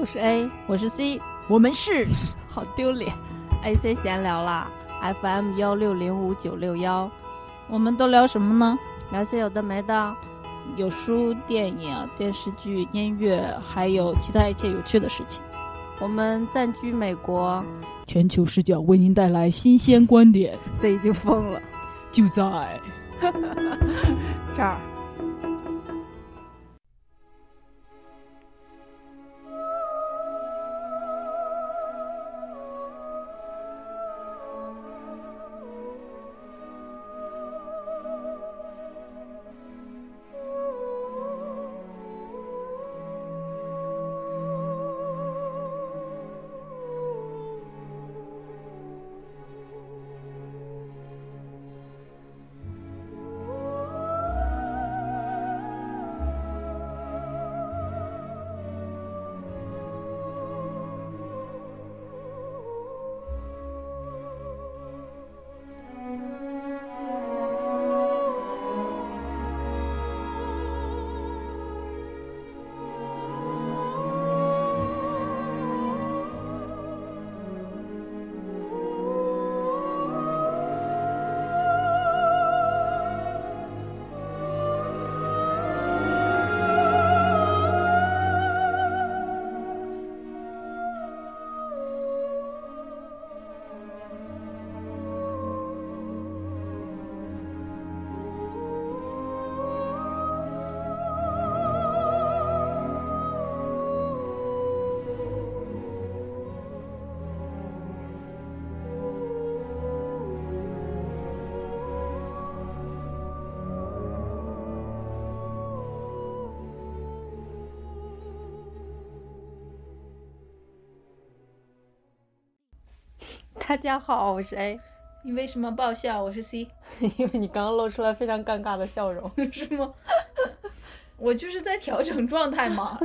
我是 A，我是 C，我们是好丢脸，AC 闲聊啦，FM 幺六零五九六幺，我们都聊什么呢？聊些有的没的，有书、电影、电视剧、音乐，还有其他一切有趣的事情。我们暂居美国，全球视角为您带来新鲜观点。C 已经疯了，就在 这儿。大家好，我是 A。你为什么爆笑？我是 C，因为你刚刚露出来非常尴尬的笑容，是吗？我就是在调整状态嘛，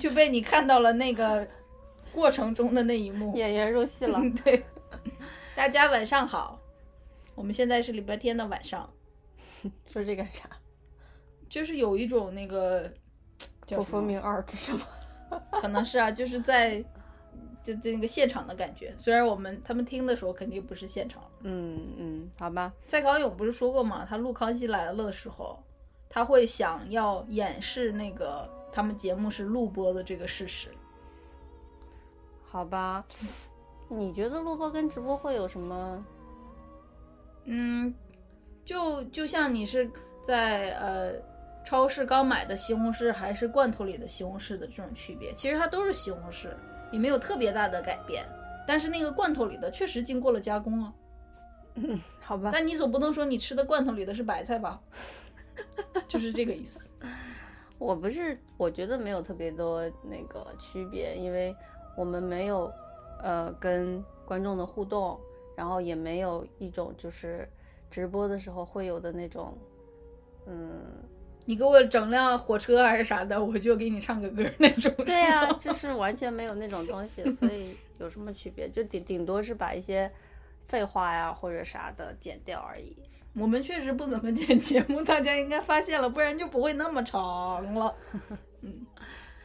就被你看到了那个过程中的那一幕。演员入戏了。对，大家晚上好，我们现在是礼拜天的晚上，说这干啥？就是有一种那个叫什么我分明二这什么？可能是啊，就是在就那个现场的感觉。虽然我们他们听的时候肯定不是现场。嗯嗯，好吧。蔡康永不是说过吗？他录《康熙来了》的时候，他会想要掩饰那个他们节目是录播的这个事实。好吧，你觉得录播跟直播会有什么？嗯，就就像你是在呃超市刚买的西红柿还是罐头里的西红柿的这种区别，其实它都是西红柿，也没有特别大的改变。但是那个罐头里的确实经过了加工啊。嗯，好吧。但你总不能说你吃的罐头里的是白菜吧？就是这个意思。我不是，我觉得没有特别多那个区别，因为我们没有呃跟观众的互动，然后也没有一种就是直播的时候会有的那种，嗯，你给我整辆火车还是啥的，我就给你唱个歌那种。对呀、就是完全没有那种东西，所以有什么区别？就顶顶多是把一些废话呀或者啥的剪掉而已。我们确实不怎么剪节目，大家应该发现了，不然就不会那么长了。嗯，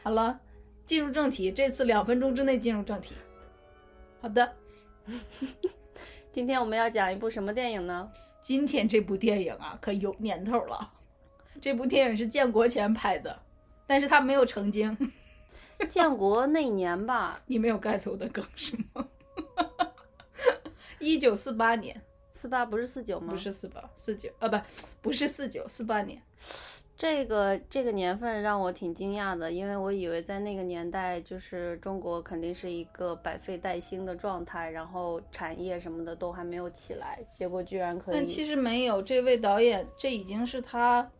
好了，进入正题，这次两分钟之内进入正题。好的，今天我们要讲一部什么电影呢？今天这部电影啊，可有年头了。这部电影是建国前拍的，但是他没有成精。建国那年吧，你没有 get 我的梗是吗？一九四八年，四八不是四九吗？不是四八，四九啊，不，不是四九，四八年。这个这个年份让我挺惊讶的，因为我以为在那个年代，就是中国肯定是一个百废待兴的状态，然后产业什么的都还没有起来，结果居然可以。但其实没有，这位导演，这已经是他，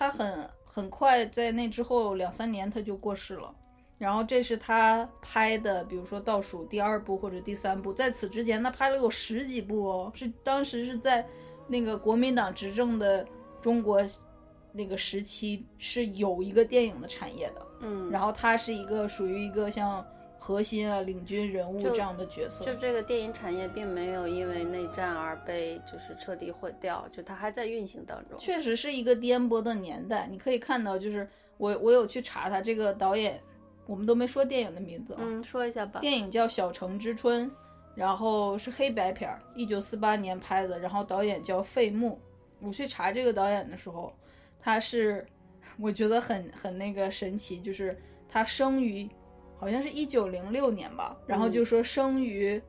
他很很快在那之后两三年他就过世了。然后这是他拍的，比如说倒数第二部或者第三部，在此之前他拍了有十几部哦，是当时是在那个国民党执政的中国那个时期是有一个电影的产业的，嗯，然后他是一个属于一个像核心啊领军人物这样的角色，就这个电影产业并没有因为内战而被就是彻底毁掉，就它还在运行当中。确实是一个颠簸的年代。你可以看到，就是我我有去查他这个导演，我们都没说电影的名字啊。嗯，说一下吧。电影叫《小城之春》，然后是黑白片儿，一九四八年拍的，然后导演叫费穆。我去查这个导演的时候，他是 我觉得很很那个神奇，就是他生于好像是一九零六年吧，然后就说生于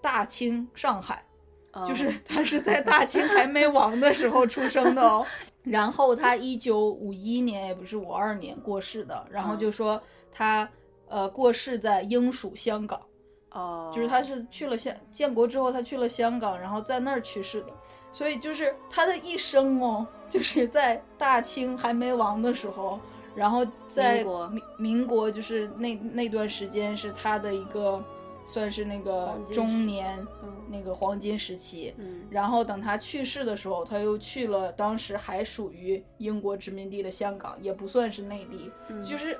大清上海，哦就是他是在大清还没亡的时候出生的哦。然后他一九五一年，也不是五二年过世的，然后就说他呃过世在英属香港。哦，就是他是去了香建国之后，他去了香港，然后在那儿去世的，所以就是他的一生哦，就是在大清还没亡的时候，然后在民国。民民国就是那那段时间是他的一个算是那个中年嗯。那个黄金时期，嗯。然后等他去世的时候，他又去了当时还属于英国殖民地的香港，也不算是内地，嗯。就是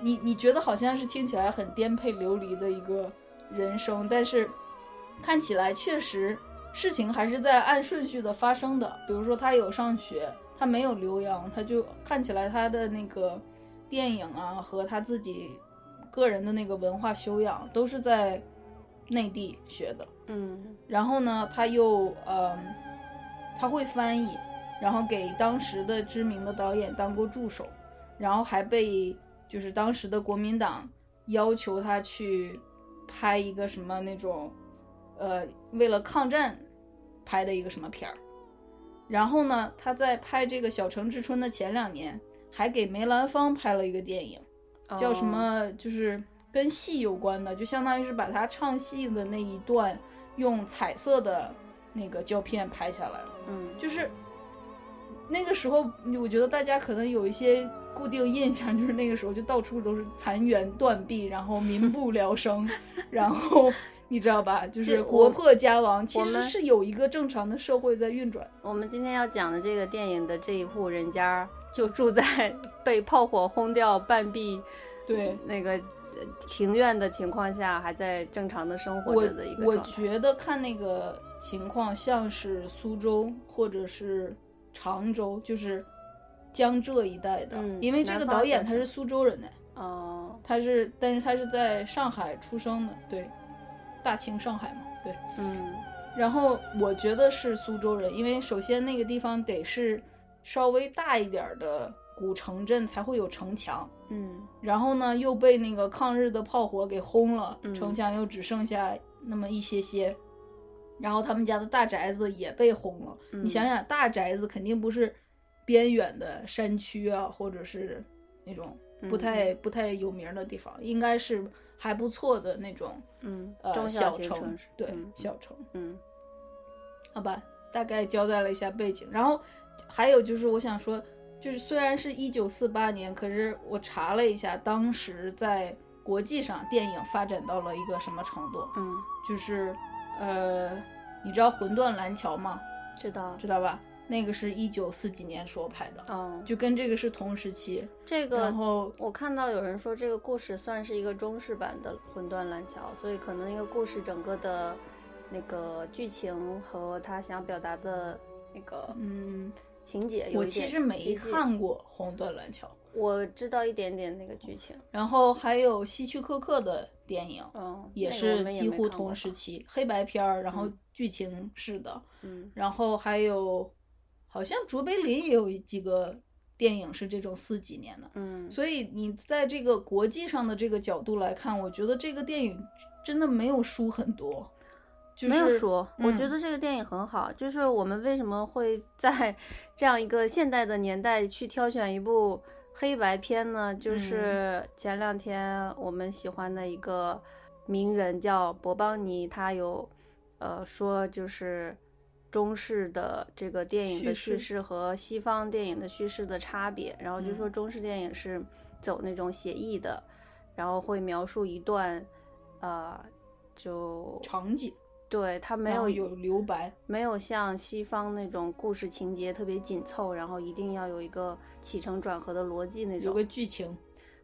你你觉得好像是听起来很颠沛流离的一个人生，但是看起来确实事情还是在按顺序的发生的。比如说他有上学，他没有留洋，他就看起来他的那个电影啊和他自己个人的那个文化修养都是在内地学的。嗯然后呢，他又嗯，他会翻译，然后给当时的知名的导演当过助手，然后还被就是当时的国民党要求他去拍一个什么那种，呃，为了抗战拍的一个什么片儿。然后呢，他在拍这个《小城之春》的前两年，还给梅兰芳拍了一个电影，叫什哦么？就是跟戏有关的，就相当于是把他唱戏的那一段用彩色的那个胶片拍下来了。嗯就是那个时候，我觉得大家可能有一些固定印象，就是那个时候就到处都是残垣断壁，然后民不聊生，然后你知道吧？就是国破家亡，其我们实是有一个正常的社会在运转。我们今天要讲的这个电影的这一户人家，就住在 被炮火轰掉半壁对，那个呃庭院的情况下，还在正常的生活我着的一个我状态。觉得看那个情况像是苏州或者是常州，就是江浙一带的，嗯因为这个导演他是苏州人呢，哦，他是，但是他是在上海出生的，对，大清上海嘛，对。嗯。然后我觉得是苏州人，因为首先那个地方得是稍微大一点儿的古城镇才会有城墙，嗯。然后呢又被那个抗日的炮火给轰了，嗯。城墙又只剩下那么一些些，然后他们家的大宅子也被轰了。嗯。你想想，大宅子肯定不是边远的山区啊，或者是那种不太、不太有名的地方，应该是还不错的那种嗯，呃小城对、嗯小城。嗯好吧，大概交代了一下背景，然后还有就是我想说，就是虽然是一九四八年，可是我查了一下，当时在国际上电影发展到了一个什么程度？嗯，就是呃，你知道《魂断蓝桥》吗？知道知道吧？那个是一九四几年时候拍的，嗯，就跟这个是同时期。这个然后我看到有人说这个故事算是一个中式版的《魂断蓝桥》，所以可能那个故事整个的那个剧情和他想表达的那个嗯，情节有我其实没，看过《魂断蓝桥》，我知道一点点那个剧情，然后还有希区柯克的电影。嗯，也是几乎同时期，黑白片儿，然后嗯剧情是的，嗯然后还有好像卓别林也有几个电影是这种四几年的，嗯，所以你在这个国际上的这个角度来看，我觉得这个电影真的没有输很多，就是没有说，我觉嗯得这个电影很好。就是我们为什么会 在这样一个现代的年代去挑选一部黑白片呢？嗯就是前两天我们喜欢的一个名人叫博邦尼，他有呃说就是中式的这个电影的叙事和西方电影的叙事的差别，然后就说嗯。中式电影是走那种写意的，然后会描述一段呃就场景对它没有有留白，没有像西方那种故事情节特别紧凑，然后一定要有一个起承转合的逻辑那种。有个剧情，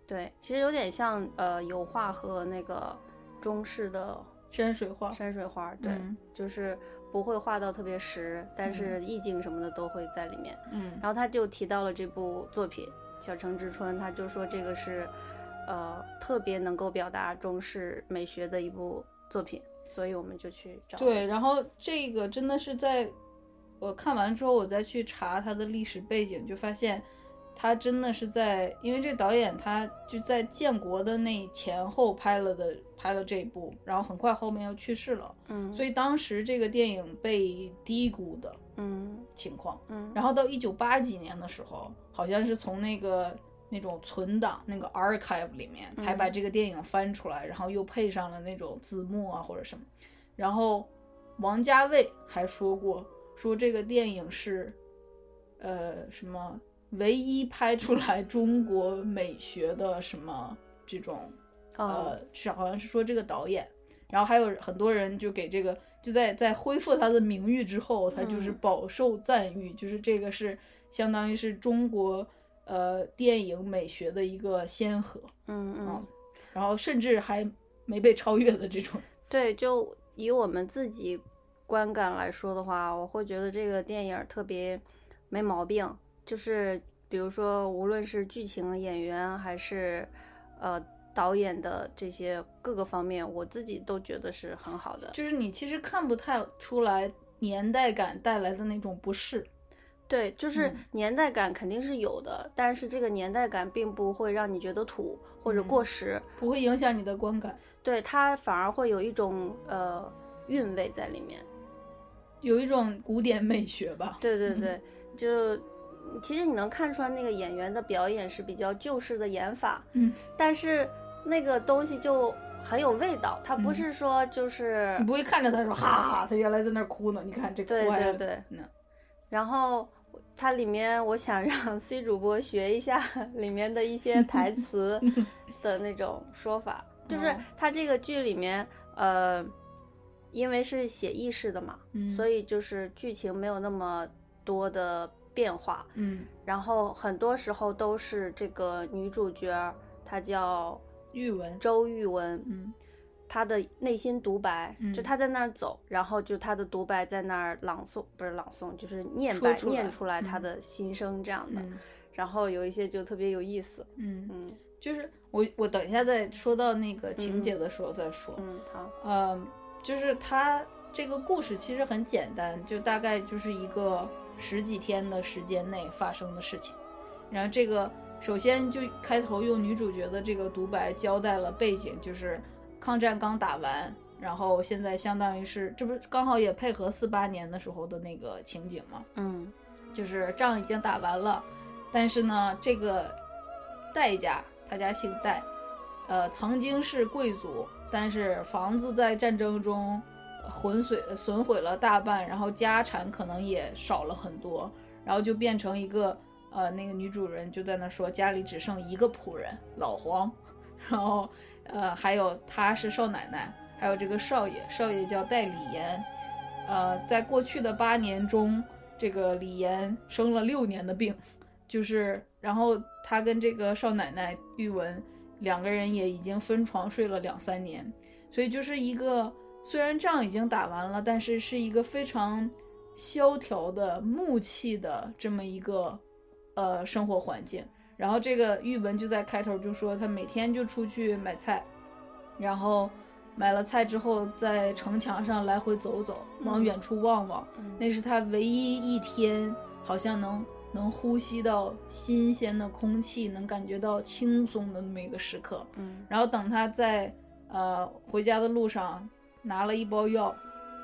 对，其实有点像呃油画和那个中式的山水画，山水画，对，嗯。就是不会画到特别实，但是意境什么的都会在里面。嗯然后他就提到了这部作品《小城之春》，他就说这个是呃特别能够表达中式美学的一部作品，所以我们就去找。对，然后这个真的是在我看完之后，我再去查它的历史背景，就发现他真的是在，因为这导演他就在建国的那前后拍了的拍了这一部，然后很快后面又去世了，嗯，所以当时这个电影被低估的嗯情况。嗯，然后到一九八几年的时候，好像是从那个那种存档那个 archive 里面才把这个电影翻出来，然后又配上了那种字幕啊或者什么。然后王家卫还说过，说这个电影是，呃，什么唯一拍出来中国美学的什么这种，哦呃，是好像是说这个导演。然后还有很多人就给这个就在在恢复他的名誉之后，他就是嗯饱受赞誉，就是这个是相当于是中国呃电影美学的一个先河，嗯嗯嗯，然后甚至还没被超越的这种。对，就以我们自己观感来说的话，我会觉得这个电影儿特别没毛病，就是比如说无论是剧情、演员还是呃导演的这些各个方面，我自己都觉得是很好的。就是你其实看不太出来年代感带来的那种不适。对，就是嗯年代感肯定是有的，但是这个年代感并不会让你觉得土或者过嗯时，不会影响你的观感，对它反而会有一种呃韵味在里面。有一种古典美学吧。嗯对对对，就其实你能看出来那个演员的表演是比较旧式的演法，嗯，但是那个东西就很有味道，它不嗯。是说就是、你不会看着他说哈，他原来在那儿哭呢，你看这对哭还对对，嗯然后它里面我想让 C 主播学一下里面的一些台词 的那种说法，就是哦。它这个剧里面呃。因为是写意式的嘛，嗯。所以就是剧情没有那么多的变化，嗯，然后很多时候都是这个女主角，她叫玉文，周玉文，嗯。她的内心独白，嗯。就她在那儿走，然后就她的独白在那儿朗诵，不是朗诵，就是念白出念出来她嗯。的心声这样的。嗯。然后有一些就特别有意思，嗯，嗯。就是我我等一下再说到那个情节的时候再说。嗯，好，呃，就是她这个故事其实很简单，就大概就是一个十几天的时间内发生的事情。然后这个首先就开头用女主角的这个独白交代了背景，就是抗战刚打完，然后现在相当于是这不是刚好也配合四八年的时候的那个情景嘛？嗯就是仗已经打完了，但是呢，这个戴家他家姓戴，呃，曾经是贵族，但是房子在战争中呃浑毁损毁了大半，然后家产可能也少了很多，然后就变成一个呃，那个女主人就在那说家里只剩一个仆人老黄，然后呃还有她是少奶奶，还有这个少爷，少爷叫戴李岩，呃，在过去的八年中。这个李岩生了六年的病，就是，然后他跟这个少奶奶玉文两个人也已经分床睡了两三年，所以就是一个虽然仗已经打完了，但是是一个非常萧条的木气的这么一个呃生活环境。然后这个玉文就在开头就说他每天就出去买菜，然后买了菜之后在城墙上来回走走，往嗯远处望望。嗯那是他唯一一天好像能能呼吸到新鲜的空气，能感觉到轻松的那么一个时刻。嗯然后等他在呃回家的路上拿了一包药，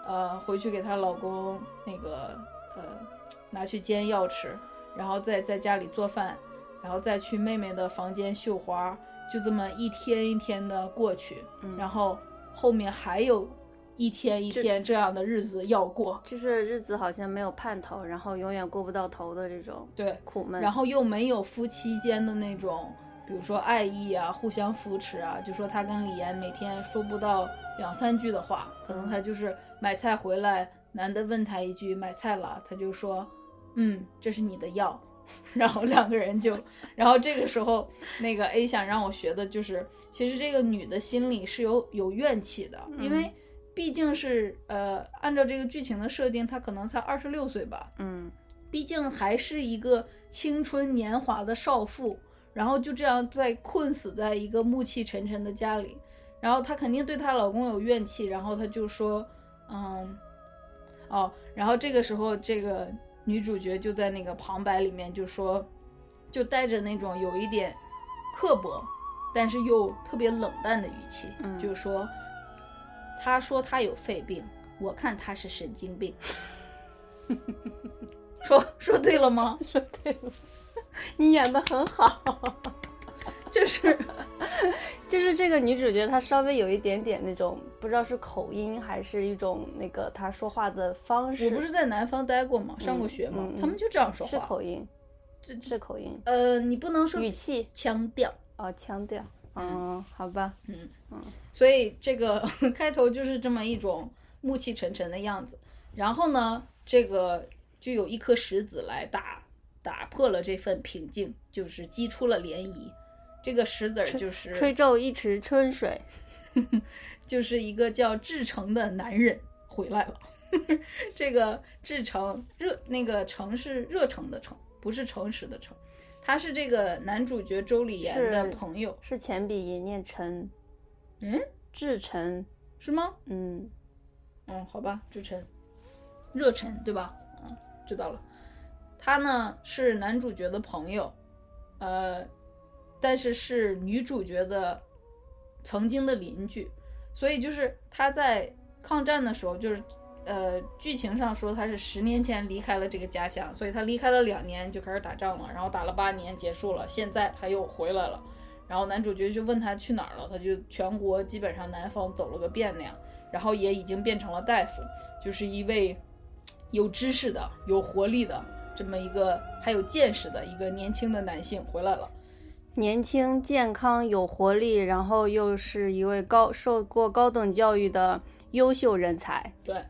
呃回去给她老公那个呃拿去煎药吃，然后再在家里做饭，然后再去妹妹的房间绣花，就这么一天一天的过去，嗯，然后后面还有一天一天这样的日子要过。就是日子好像没有盼头，然后永远过不到头的这种对，苦闷。然后又没有夫妻间的那种，比如说爱意啊，互相扶持啊。就说他跟李岩每天说不到两三句的话，可能他就是买菜回来，男的问他一句买菜了，他就说，嗯，这是你的药。然后两个人就，然后这个时候，那个 A 想让我学的就是，其实这个女的心里是有有怨气的，因为毕竟是呃，按照这个剧情的设定，她可能才二十六岁吧，嗯毕竟还是一个青春年华的少妇，然后就这样被困死在一个暮气沉沉的家里。然后她肯定对她老公有怨气，然后她就说，嗯，哦，然后这个时候这个女主角就在那个旁白里面就说，就带着那种有一点刻薄，但是又特别冷淡的语气，嗯就说，她说她有肺病，我看她是神经病。说说对了吗？说对了，你演的很好。就是就是这个女主角，她稍微有一点点那种不知道是口音还是一种那个她说话的方式，我不是在南方待过吗？上过学吗？嗯嗯他们就这样说话是。口音，这是口音，呃，你不能说语气腔调。哦，腔调，嗯，好吧，嗯嗯所以这个 开头就是这么一种暮气沉沉的样子。然后呢，这个就有一颗石子来打打破了这份平静，就是激出了涟漪。这个石子儿就是吹皱一池春水，就是一个叫志成的男人回来了。这个志成热那个成是热诚的诚，不是诚实的诚。他是这个男主角周礼言的朋友，是前鼻音念陈，嗯，志成，是吗？嗯，嗯，好吧，志成，热忱对吧？嗯，知道了。他呢是男主角的朋友，呃，但是是女主角的曾经的邻居，所以就是他在抗战的时候，就是呃剧情上说他是十年前离开了这个家乡，所以他离开了两年就开始打仗了，然后打了八年结束了，现在他又回来了。然后男主角就问他去哪儿了，他就全国基本上南方走了个遍那样，然后也已经变成了大夫，就是一位有知识的、有活力的这么一个还有见识的一个年轻的男性回来了。年轻、健康、有活力，然后又是一位高受过高等教育的优秀人才，对，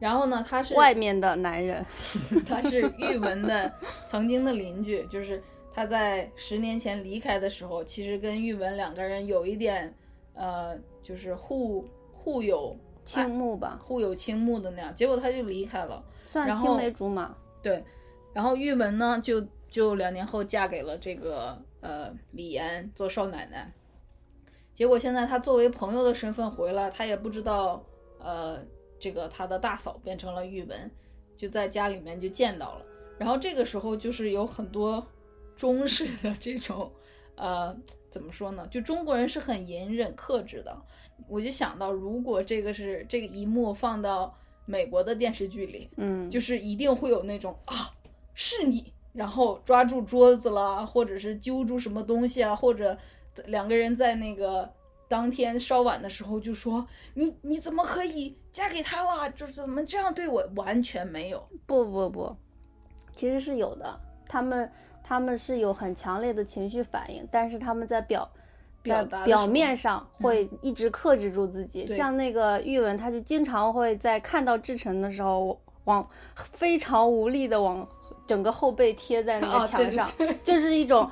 然后呢，他是外面的男人，他是玉文的曾经的邻居，就是他在十年前离开的时候，其实跟玉文两个人有一点，呃，就是互互有倾慕吧，互有倾慕的那样，结果他就离开了。算然后青梅竹马，对，然后玉文呢，就就两年后嫁给了这个呃李岩做少奶奶。结果现在她作为朋友的身份回来，她也不知道呃这个她的大嫂变成了玉文，就在家里面就见到了。然后这个时候就是有很多中式的这种呃怎么说呢？就中国人是很隐忍克制的。我就想到，如果这个是这个一幕放到美国的电视剧里，嗯，就是一定会有那种啊，是你，然后抓住桌子了，或者是揪住什么东西啊，或者两个人在那个当天稍晚的时候就说你你怎么可以嫁给他了？就怎么这样对我？完全没有。不不不，其实是有的，他们他们是有很强烈的情绪反应，但是他们在表表表面上会一直克制住自己。对像那个玉文，他就经常会在看到志成的时候，往非常无力的往整个后背贴在那啊个墙对对上，对就是一种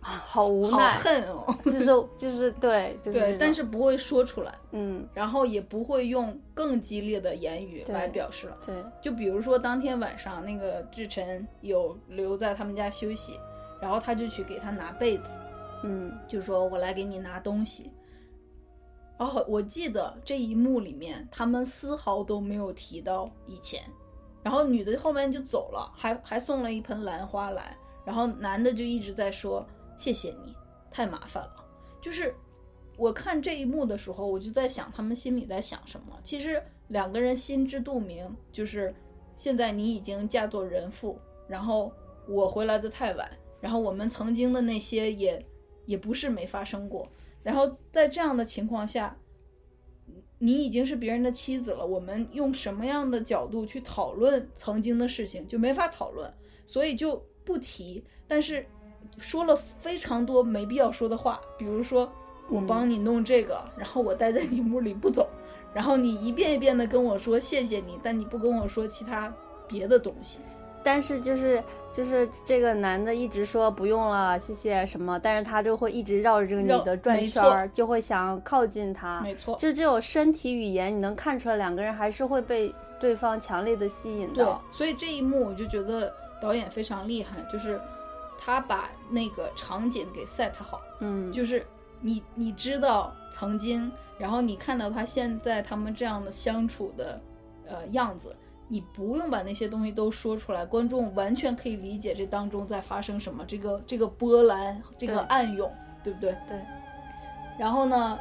啊好无奈好奈，恨哦。就是就是对，就是对，但是不会说出来，嗯，然后也不会用更激烈的言语来表示了。对，就比如说当天晚上，那个志晨有留在他们家休息，然后他就去给他拿被子，嗯就说我来给你拿东西。然后我记得这一幕里面，他们丝毫都没有提到以前。然后女的后面就走了，还还送了一盆兰花来。然后男的就一直在说谢谢你，太麻烦了。就是我看这一幕的时候，我就在想他们心里在想什么。其实两个人心知肚明，就是现在你已经嫁作人妇，然后我回来的太晚，然后我们曾经的那些也也不是没发生过。然后在这样的情况下，你已经是别人的妻子了，我们用什么样的角度去讨论曾经的事情就没法讨论，所以就不提。但是说了非常多没必要说的话，比如说我帮你弄这个，然后我待在你屋里不走，然后你一遍一遍的跟我说谢谢你，但你不跟我说其他别的东西。但是就是就是这个男的一直说不用了，谢谢什么，但是他就会一直绕着这个女的转圈儿，就会想靠近她。没错，就这种身体语言，你能看出来两个人还是会被对方强烈的吸引对到。，所以这一幕我就觉得导演非常厉害，就是他把那个场景给 set 好，嗯，就是你你知道曾经，然后你看到他现在他们这样的相处的呃样子，你不用把那些东西都说出来，观众完全可以理解这当中在发生什么，这个这个波澜，这个暗涌，对不对？对，然后呢，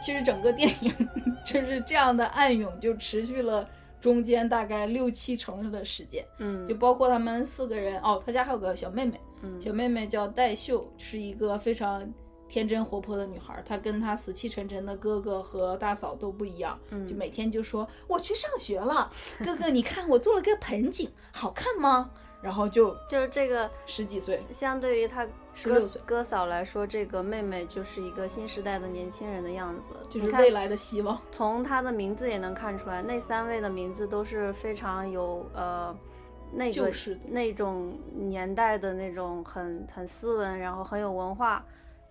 其实整个电影 就是这样的暗涌，就持续了中间大概六七成的时间，嗯，就包括他们四个人哦，他家还有个小妹妹，嗯。小妹妹叫戴秀，是一个非常天真活泼的女孩。她跟她死气沉沉的哥哥和大嫂都不一样，嗯就每天就说我去上学了，哥哥你看我做了个盆景，好看吗？然后就就是这个十几岁，相对于他16哥岁哥嫂来说，这个妹妹就是一个新时代的年轻人的样子，就是未来的希望。从她的名字也能看出来，那三位的名字都是非常有呃那个旧式的那种年代的那种很很斯文，然后很有文化，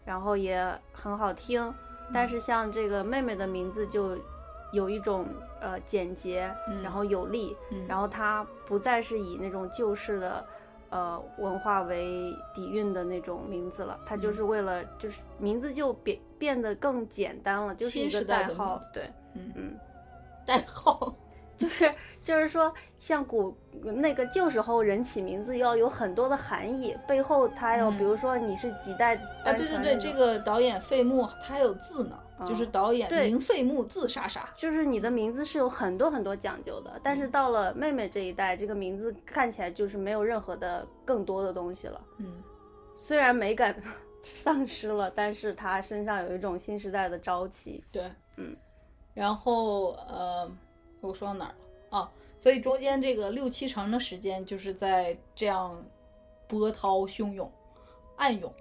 然后也很好听。但是像这个妹妹的名字就有一种呃简洁，嗯然后有力，嗯。然后它不再是以那种旧式的。呃，文化为底蕴的那种名字了，它嗯就是为了，就是名字就变变得更简单了，就是一个代号，对，嗯。嗯，代号，就是就是说，像古那个旧时候人起名字要有很多的含义，背后它有，嗯比如说你是几代啊，对对对，这个导演费穆他还有字呢，就是导演对名费穆字啥啥。就是你的名字是有很多很多讲究的，但是嗯到了妹妹这一代，这个名字看起来就是没有任何的更多的东西了。嗯，虽然美感 丧失了，但是他身上有一种新时代的朝气。对，嗯，然后呃，我说到哪儿了啊？所以中间这个六七成的时间就是在这样波涛汹涌、暗涌。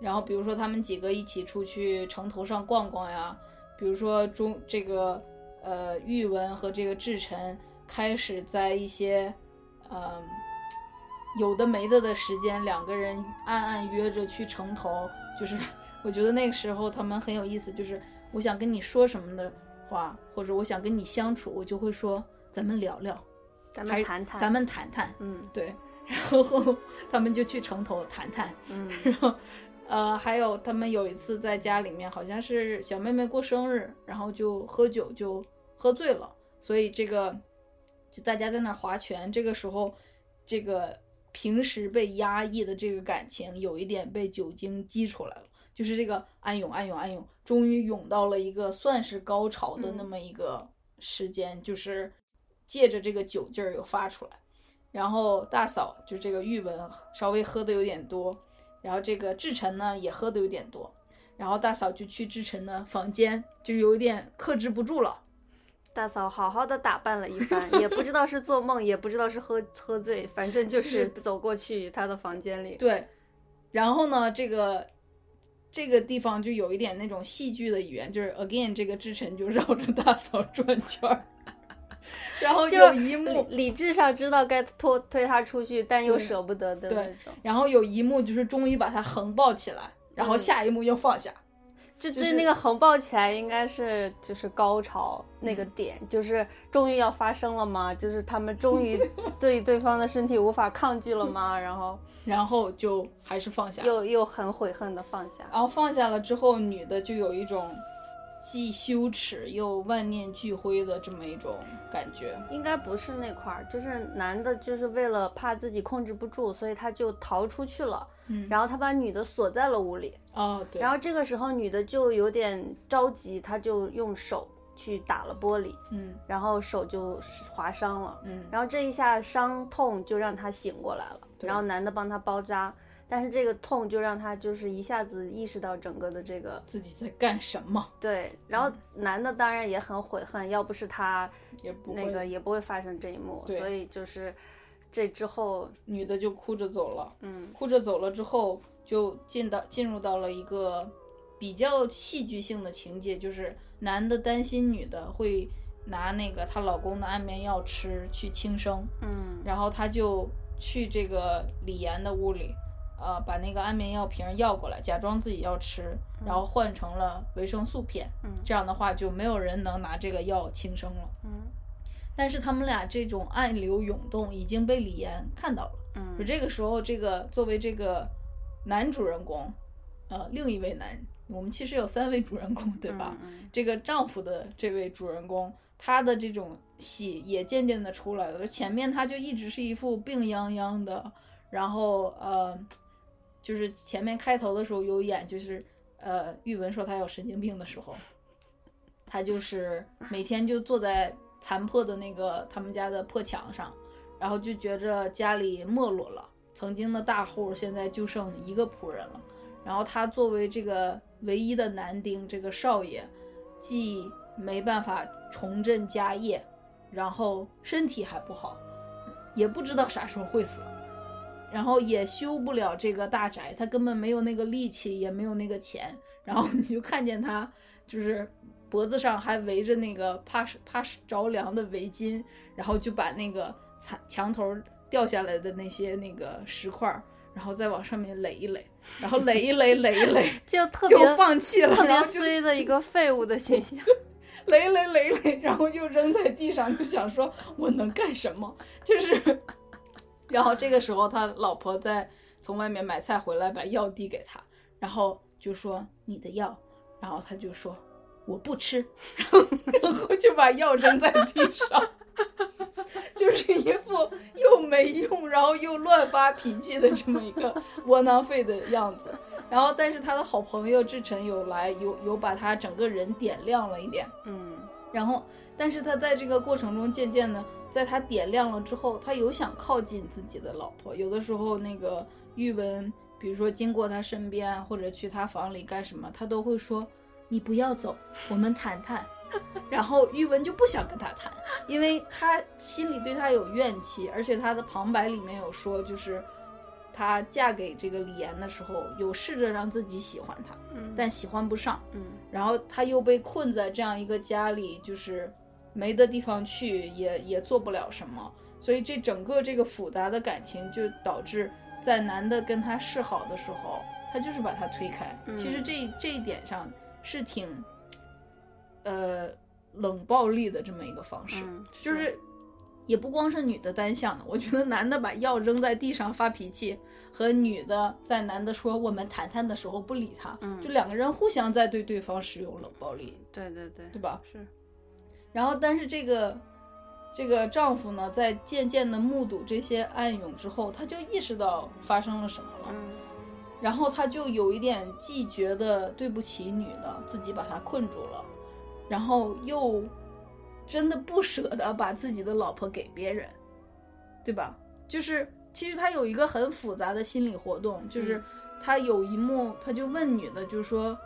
然后比如说他们几个一起出去城头上逛逛呀，比如说中这个呃玉文和这个志晨开始在一些嗯、有的没的的时间，两个人暗暗约着去城头，就是 我觉得那个时候他们很有意思，就是我想跟你说什么的话，或者我想跟你相处，我就会说咱们聊聊，咱们谈谈，咱们谈谈，嗯。对，然后他们就去城头谈谈，嗯。然后呃，还有他们有一次在家里面，好像是小妹妹过生日，然后就喝酒就喝醉了，所以这个就大家在那划拳，这个时候这个平时被压抑的这个感情有一点被酒精激出来了，就是这个暗涌暗涌暗涌，终于涌到了一个算是高潮的那嗯么一个时间，就是借着这个酒劲儿又发出来。然后大嫂就这个玉文稍微喝的有点多，然后这个志晨呢也喝的有点多，然后大嫂就去志晨的房间，就有点克制不住了。大嫂好好的打扮了一番，也不知道是做梦，也不知道是喝喝醉，反正就是走过去他的房间里。对，然后呢，这个这个地方就有一点那种戏剧的语言，就是 again 这个志晨就绕着大嫂转圈儿，然后就有一幕理理智上知道该拖推他出去，但又舍不得的那对种。然后有一幕就是终于把他横抱起来，然后嗯下一幕又放下。就就是对那个横抱起来，应该是就是高潮那个点，就是终于要发生了吗？就是他们终于 对对方的身体无法抗拒了吗？然后 然后就还是放下，又又很悔恨的放下。然后放下了之后，女的就有一种既羞耻又万念俱灰的这么一种感觉。应该不是那块儿，就是男的，就是为了怕自己控制不住，所以他就逃出去了。嗯。然后他把女的锁在了屋里，哦，对，然后这个时候女的就有点着急，她就用手去打了玻璃，嗯。然后手就划伤了。嗯，然后这一下伤痛就让他醒过来了，对。然后男的帮他包扎，但是这个痛就让他就是一下子意识到整个的这个自己在干什么。对，然后男的当然也很悔恨，要不是他也不。那个也不会发生这一幕，对。所以就是这之后，女的就哭着走了，嗯哭着走了之后，就进到进入到了一个比较戏剧性的情节，就是男的担心女的会拿那个她老公的安眠药吃去轻生，嗯然后他就去这个李岩的屋里，呃，把那个安眠药瓶要过来，假装自己要吃，然后换成了维生素片。嗯这样的话就没有人能拿这个药轻生了。嗯但是他们俩这种暗流涌动已经被李岩看到了，嗯就这个时候，这个作为这个男主人公，呃，另一位男人，我们其实有三位主人公，对吧？嗯这个丈夫的这位主人公，他的这种戏也渐渐的出来了。前面他就一直是一副病殃殃的，然后呃，就是前面开头的时候有演，就是呃，玉文说他有神经病的时候，他就是每天就坐在残破的那个他们家的破墙上，然后就觉着家里没落了，曾经的大户现在就剩一个仆人了。然后他作为这个唯一的男丁，这个少爷，既没办法重振家业，然后身体还不好，也不知道啥时候会死，然后也修不了这个大宅，他根本没有那个力气，也没有那个钱。然后你就看见他就是脖子上还围着那个怕怕着凉的围巾，然后就把那个墙墙头掉下来的那些那个石块儿，然后再往上面垒一垒，然后垒一垒垒一垒，就特别又放弃了，特别衰的一个废物的形象。垒垒垒垒，然后又扔在地上，就想说我能干什么？就是，然后这个时候他老婆在从外面买菜回来，把药递给他，然后就说你的药，然后他就说我不吃，然后然后就把药扔在地上。就是一副又没用，然后又乱发脾气的这么一个窝囊废的样子。然后，但是他的好朋友志成有来，有有把他整个人点亮了一点。嗯然后，但是他在这个过程中，渐渐的，在他点亮了之后，他有想靠近自己的老婆。有的时候，那个玉文，比如说经过他身边，或者去他房里干什么，他都会说：“你不要走，我们谈谈。”然后玉文就不想跟他谈，因为他心里对他有怨气，而且他的旁白里面有说，就是她嫁给这个李岩的时候，有试着让自己喜欢他，嗯，但喜欢不上。嗯然后他又被困在这样一个家里，就是没的地方去，也也做不了什么，所以这整个这个复杂的感情就导致在男的跟他示好的时候，他就是把他推开。嗯其实这这一点上是挺，呃，冷暴力的这么一个方式，嗯就是也不光是女的单向的，我觉得男的把药扔在地上发脾气，和女的在男的说我们谈谈的时候不理他，嗯就两个人互相在对对方使用冷暴力，对对对对吧？是然后，但是这个这个丈夫呢，在渐渐的目睹这些暗涌之后，他就意识到发生了什么了，嗯然后他就有一点既觉得对不起女的，自己把她困住了，然后又真的不舍得把自己的老婆给别人，对吧？就是其实他有一个很复杂的心理活动，就是嗯他有一幕，他就问女的，就说：“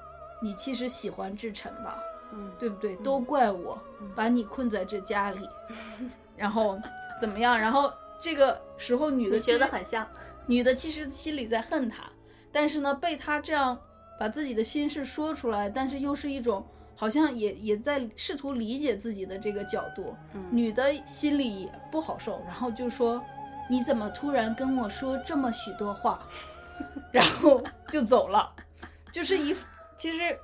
你其实喜欢志晨吧？嗯对不对？都怪我嗯把你困在这家里，然后怎么样？然后这个时候女的觉得很像，女的其实心里在恨他，但是呢，被他这样把自己的心事说出来，但是又是一种好像也也在试图理解自己的这个角度，嗯女的心里也不好受，然后就说：“你怎么突然跟我说这么许多话？”然后就走了，就是一其实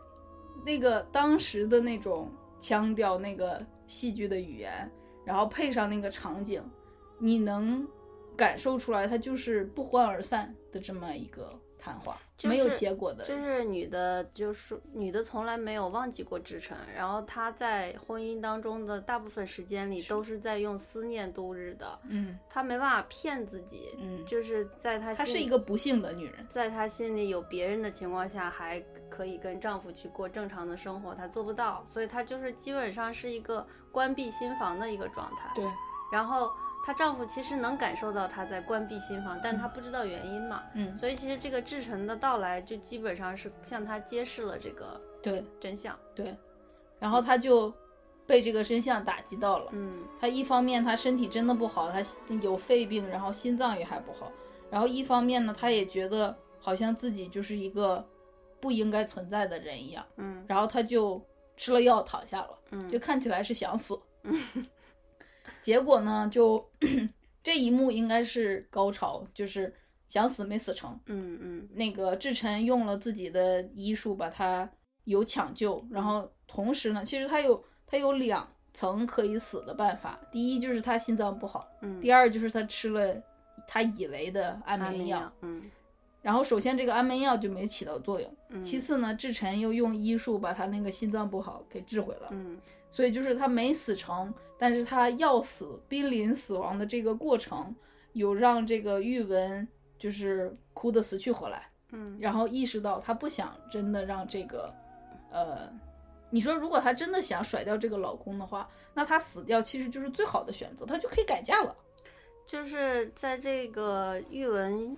那个当时的那种腔调，那个戏剧的语言，然后配上那个场景，你能感受出来，他就是不欢而散的这么一个谈话，就是没有结果的。就是女的，就是女的从来没有忘记过志成，然后她在婚姻当中的大部分时间里都是在用思念度日的，嗯她没办法骗自己，嗯，就是在她她是一个不幸的女人。在她心里有别人的情况下，还可以跟丈夫去过正常的生活，她做不到，所以她就是基本上是一个关闭心房的一个状态。对，然后她丈夫其实能感受到她在关闭心房，但她不知道原因嘛，嗯，所以其实这个志成的到来就基本上是向她揭示了这个对真相。对，然后她就被这个真相打击到了。嗯她一方面她身体真的不好，她有肺病，然后心脏也还不好，然后一方面呢，她也觉得好像自己就是一个不应该存在的人一样，嗯然后她就吃了药躺下了，嗯，就看起来是想死。结果呢，就这一幕应该是高潮，就是想死没死成。嗯嗯那个志晨用了自己的医术把他有抢救，然后同时呢，其实他有他有两层可以死的办法，第一就是他心脏不好，嗯，第二就是他吃了他以为的安眠药。嗯然后首先这个安眠药就没起到作用，嗯，其次呢，志臣又用医术把他那个心脏不好给治回了，嗯所以就是他没死成，但是他要死、濒临死亡的这个过程，有让这个玉文就是哭得死去活来，嗯然后意识到他不想真的让这个，呃，你说如果她真的想甩掉这个老公的话，那她死掉其实就是最好的选择，她就可以改嫁了。就是在这个玉文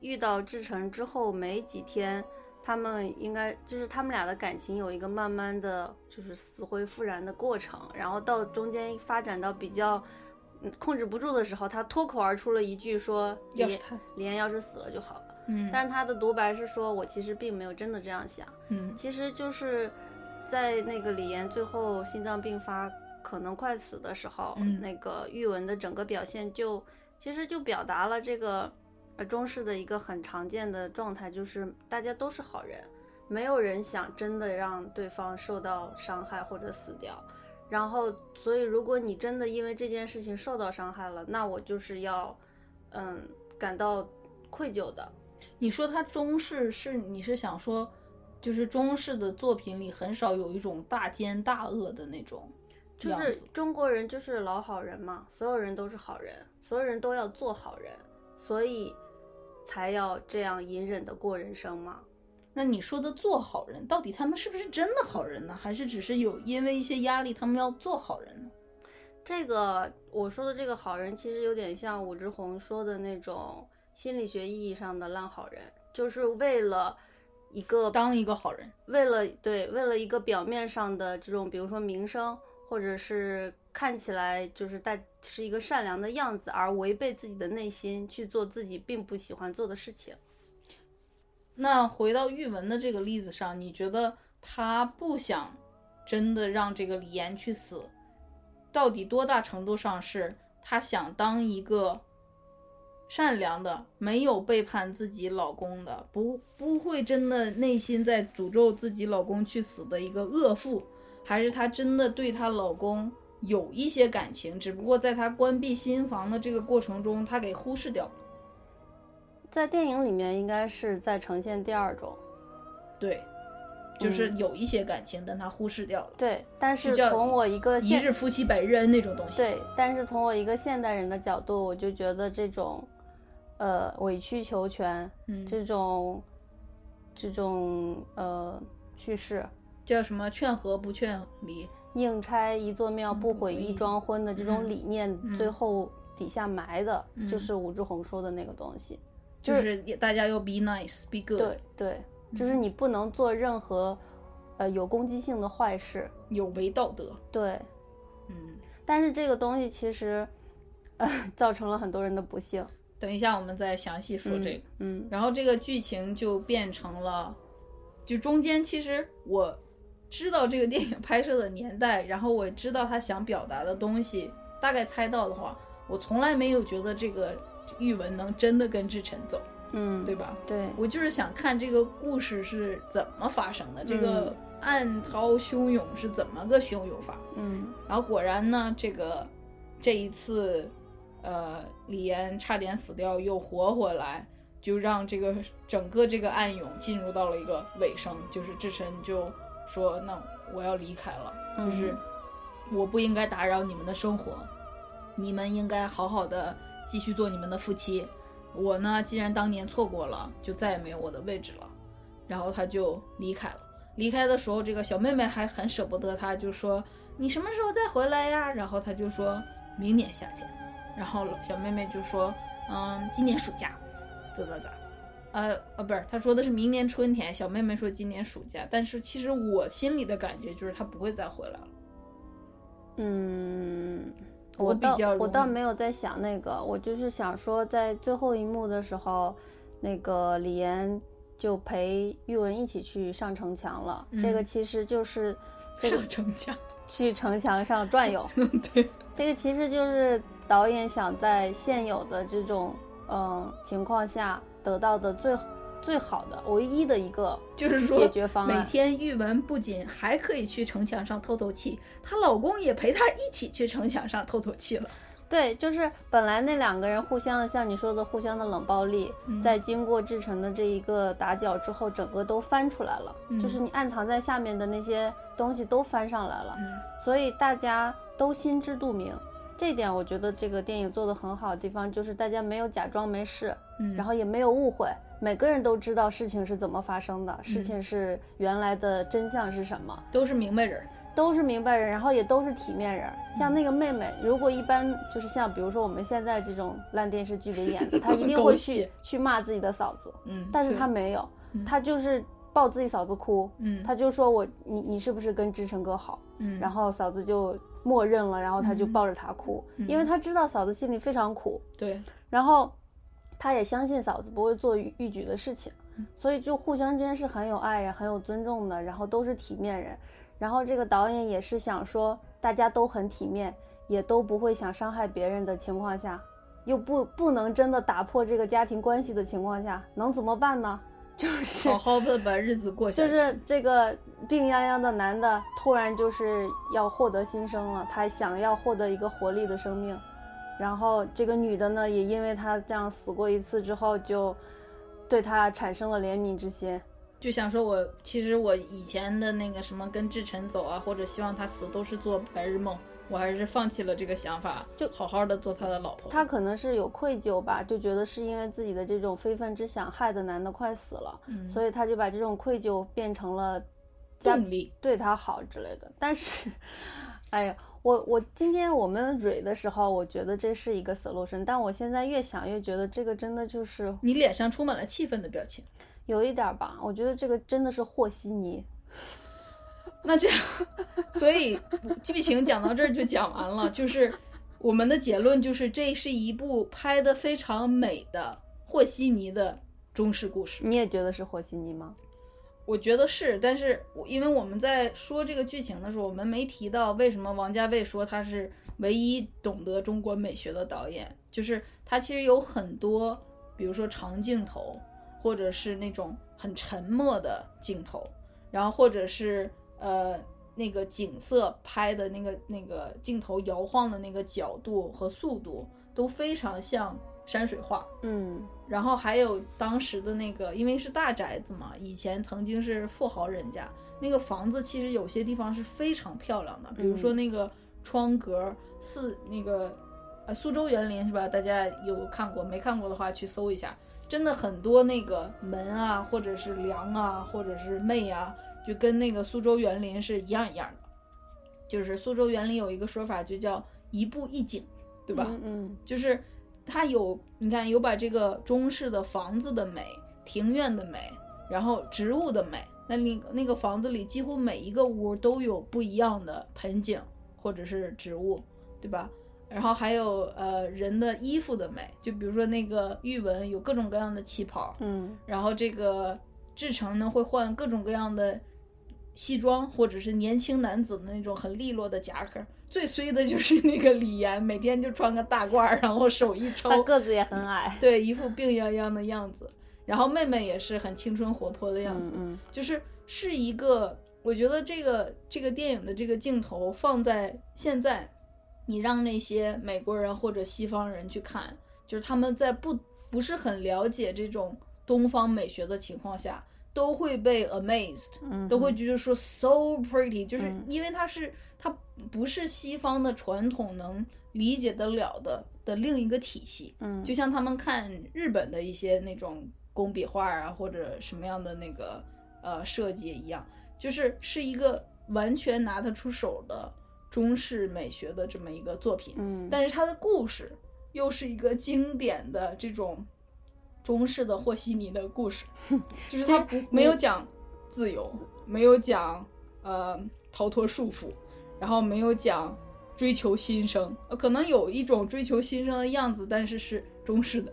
遇到志成之后没几天，他们应该就是他们俩的感情有一个慢慢的就是死灰复燃的过程，然后到中间发展到比较嗯控制不住的时候，他脱口而出了一句说：“李要是他，李岩要是死了就好了。”嗯但是他的独白是说：“我其实并没有真的这样想。”嗯其实就是在那个李岩最后心脏病发，可能快死的时候，嗯那个玉文的整个表现就其实就表达了这个呃中式的一个很常见的状态，就是大家都是好人，没有人想真的让对方受到伤害或者死掉。然后，所以如果你真的因为这件事情受到伤害了，那我就是要嗯感到愧疚的。你说他中式是你是想说，就是中式的作品里很少有一种大奸大恶的那种就是，中国人就是老好人嘛，所有人都是好人，所有人都要做好人，所以才要这样隐忍的过人生吗。那你说的做好人，到底他们是不是真的好人呢？还是只是有因为一些压力，他们要做好人呢？这个我说的这个好人，其实有点像武志红说的那种心理学意义上的烂好人，就是为了一个当一个好人，为了对，为了一个表面上的这种，比如说名声，或者是看起来就是带是一个善良的样子，而违背自己的内心去做自己并不喜欢做的事情。那回到玉文的这个例子上，你觉得他不想真的让这个李岩去死，到底多大程度上是他想当一个善良的、没有背叛自己老公的、不不会真的内心在诅咒自己老公去死的一个恶妇，还是她真的对她老公有一些感情，只不过在她关闭心房的这个过程中，她给忽视掉了？在电影里面，应该是在呈现第二种，对，就是有一些感情，但她忽视掉了。对。但是从我一个一日夫妻百日恩那种东西。对，但是从我一个现代人的角度，我就觉得这种，呃，委曲求全，嗯，这种，这种呃叙事，叫什么劝和不劝离。宁拆一座庙，不毁一桩婚的这种嗯理念，嗯最后底下埋的嗯就是武志红说的那个东西。就是也大家要 be nice, be good，对对，就是嗯你不能做任何呃有攻击性的坏事。有违道德。对，嗯，但是这个东西其实，呃，造成了很多人的不幸。等一下我们再详细说这个。嗯，然后这个剧情就变成了，就中间其实我知道这个电影拍摄的年代，然后我知道他想表达的东西，大概猜到的话，我从来没有觉得这个玉文能真的跟志晨走，嗯，对吧？对，我就是想看这个故事是怎么发生的，这个嗯暗涛汹涌是怎么个汹涌法。嗯然后果然呢，这个这一次，呃，李岩差点死掉又活回来，就让这个整个这个暗涌进入到了一个尾声，就是志晨就说：“那我要离开了，就是我不应该打扰你们的生活，你们应该好好的继续做你们的夫妻。我呢，既然当年错过了，就再也没有我的位置了。”然后他就离开了。离开的时候，这个小妹妹还很舍不得他，就说：“你什么时候再回来呀？”然后他就说明年夏天。然后小妹妹就说：“嗯，今年暑假，咋咋咋。”呃呃，不是，他说的是明年春天。小妹妹说今年暑假，但是其实我心里的感觉就是他不会再回来了。嗯，我我倒比较我倒没有在想那个，我就是想说，在最后一幕的时候，那个李岩就陪玉文一起去上城墙了。这个嗯其实就是 这个上城墙，去城墙上转悠。对，这个其实就是导演想在现有的这种嗯情况下得到的最最好的、唯一的一个 就是说解决方案每。天玉文不仅还可以去城墙上透透气，她老公也陪她一起去城墙上透透气了。对，就是本来那两个人互相的，像你说的互相的冷暴力，嗯在经过志成的这一个打搅之后，整个都翻出来了，嗯就是你暗藏在下面的那些东西都翻上来了，嗯所以大家都心知肚明。这点我觉得这个电影做的很好的地方，就是大家没有假装没事，嗯，然后也没有误会，每个人都知道事情是怎么发生的，事情是原来的真相是什么。都是明白人。都是明白人，然后也都是体面人。嗯像那个妹妹，如果一般就是像比如说我们现在这种烂电视剧里演的，她一定会去去骂自己的嫂子，嗯，但是她没有嗯，她就是抱自己嫂子哭，嗯，他就说我你你是不是跟志成哥好？嗯，然后嫂子就默认了，然后他就嗯。抱着他哭，嗯。因为他知道嫂子心里非常苦，对，然后他也相信嫂子不会做逾逾矩的事情，嗯。所以就互相之间是很有爱呀、很有尊重的，然后都是体面人。然后这个导演也是想说，大家都很体面，也都不会想伤害别人的情况下，又不不能真的打破这个家庭关系的情况下，能怎么办呢？就是好好的把日子过下去。就是这个病殃殃的男的突然就是要获得新生了，他想要获得一个活力的生命，然后这个女的呢，也因为他这样死过一次之后，就对他产生了怜悯之心。就想说我，其实我以前的那个什么跟志晨走啊，或者希望他死，都是做白日梦。我还是放弃了这个想法，就好好的做他的老婆。他可能是有愧疚吧，就觉得是因为自己的这种非分之想害的男的快死了，嗯所以他就把这种愧疚变成了加动力，对他好之类的。但是，哎呀，我我今天我们蕊的时候，我觉得这是一个 solution，但我现在越想越觉得这个真的就是你脸上充满了气愤的表情。有一点吧，我觉得这个真的是和稀泥。那这样，所以剧情讲到这儿就讲完了，就是我们的结论就是这是一部拍的非常美的和稀泥的中式故事。你也觉得是和稀泥吗？我觉得是，但是因为我们在说这个剧情的时候，我们没提到为什么王家卫说他是唯一懂得中国美学的导演，就是他其实有很多，比如说长镜头，或者是那种很沉默的镜头，然后或者是呃那个景色拍的那个那个镜头摇晃的那个角度和速度都非常像山水画。嗯然后还有当时的那个，因为是大宅子嘛，以前曾经是富豪人家，那个房子其实有些地方是非常漂亮的，比如说那个窗格四那个呃苏州园林是吧？大家有看过没看过的话去搜一下，真的很多那个门啊，或者是梁啊，或者是楣啊，就跟那个苏州园林是一样一样的。就是苏州园林有一个说法，就叫一步一景，对吧？嗯嗯 就是它有，你看有把这个中式的房子的美、庭院的美，然后植物的美。那那那个房子里几乎每一个屋都有不一样的盆景或者是植物，对吧？然后还有呃人的衣服的美，就比如说那个玉文有各种各样的旗袍，嗯然后这个志成呢会换各种各样的西装，或者是年轻男子的那种很利落的夹克。最衰的就是那个李岩，每天就穿个大褂儿，然后手一抽，他个子也很矮。对，一副病殃殃的样子。然后妹妹也是很青春活泼的样子，嗯就是是一个，我觉得这个这个电影的这个镜头放在现在，你让那些美国人或者西方人去看，就是他们在不不是很了解这种东方美学的情况下，都会被 amazed，嗯，都会觉得说 so pretty，就是嗯。因为它是它不是西方的传统能理解得了的的另一个体系，嗯。就像他们看日本的一些那种工笔画啊，或者什么样的那个呃设计一样，就是是一个完全拿得出手的中式美学的这么一个作品。嗯，但是它的故事又是一个经典的这种中式的和稀泥的故事，就是他不没有讲自由，没有讲呃逃脱束缚，然后没有讲追求新生，呃可能有一种追求新生的样子，但是是中式的。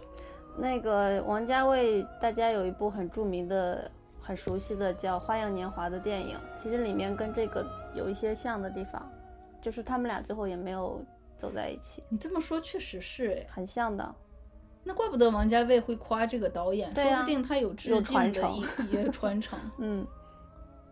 那个王家卫，大家有一部很著名的、很熟悉的叫《花样年华》的电影，其实里面跟这个有一些像的地方，就是他们俩最后也没有走在一起，你这么说确实是哎，很像的。那怪不得王家卫会夸这个导演，啊说不定他有致有敬的传承一一传承。嗯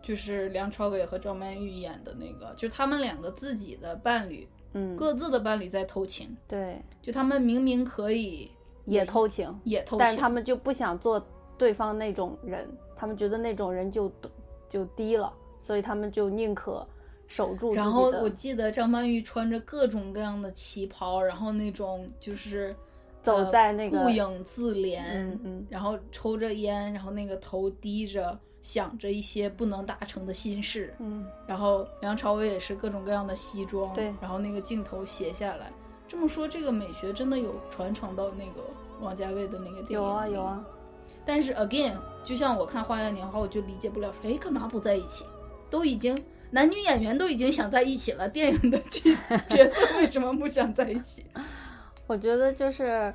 就是梁朝伟和张曼玉演的那个，就是他们两个自己的伴侣嗯，各自的伴侣在偷情，对，就他们明明可以也偷情，也偷情，但是他们就不想做对方那种人，他们觉得那种人就就低了，所以他们就宁可守住。然后我记得张曼玉穿着各种各样的旗袍，然后那种就是走在那个呃顾影自怜，嗯嗯然后抽着烟，然后那个头低着，想着一些不能达成的心事。嗯，然后梁朝伟也是各种各样的西装，对然后那个镜头斜下来。这么说，这个美学真的有传承到那个王家卫的那个电影有啊有啊，但是 again，就像我看《花样年华》，我就理解不了说，哎，干嘛不在一起？都已经男女演员都已经想在一起了，电影的剧 角色为什么不想在一起？我觉得就是，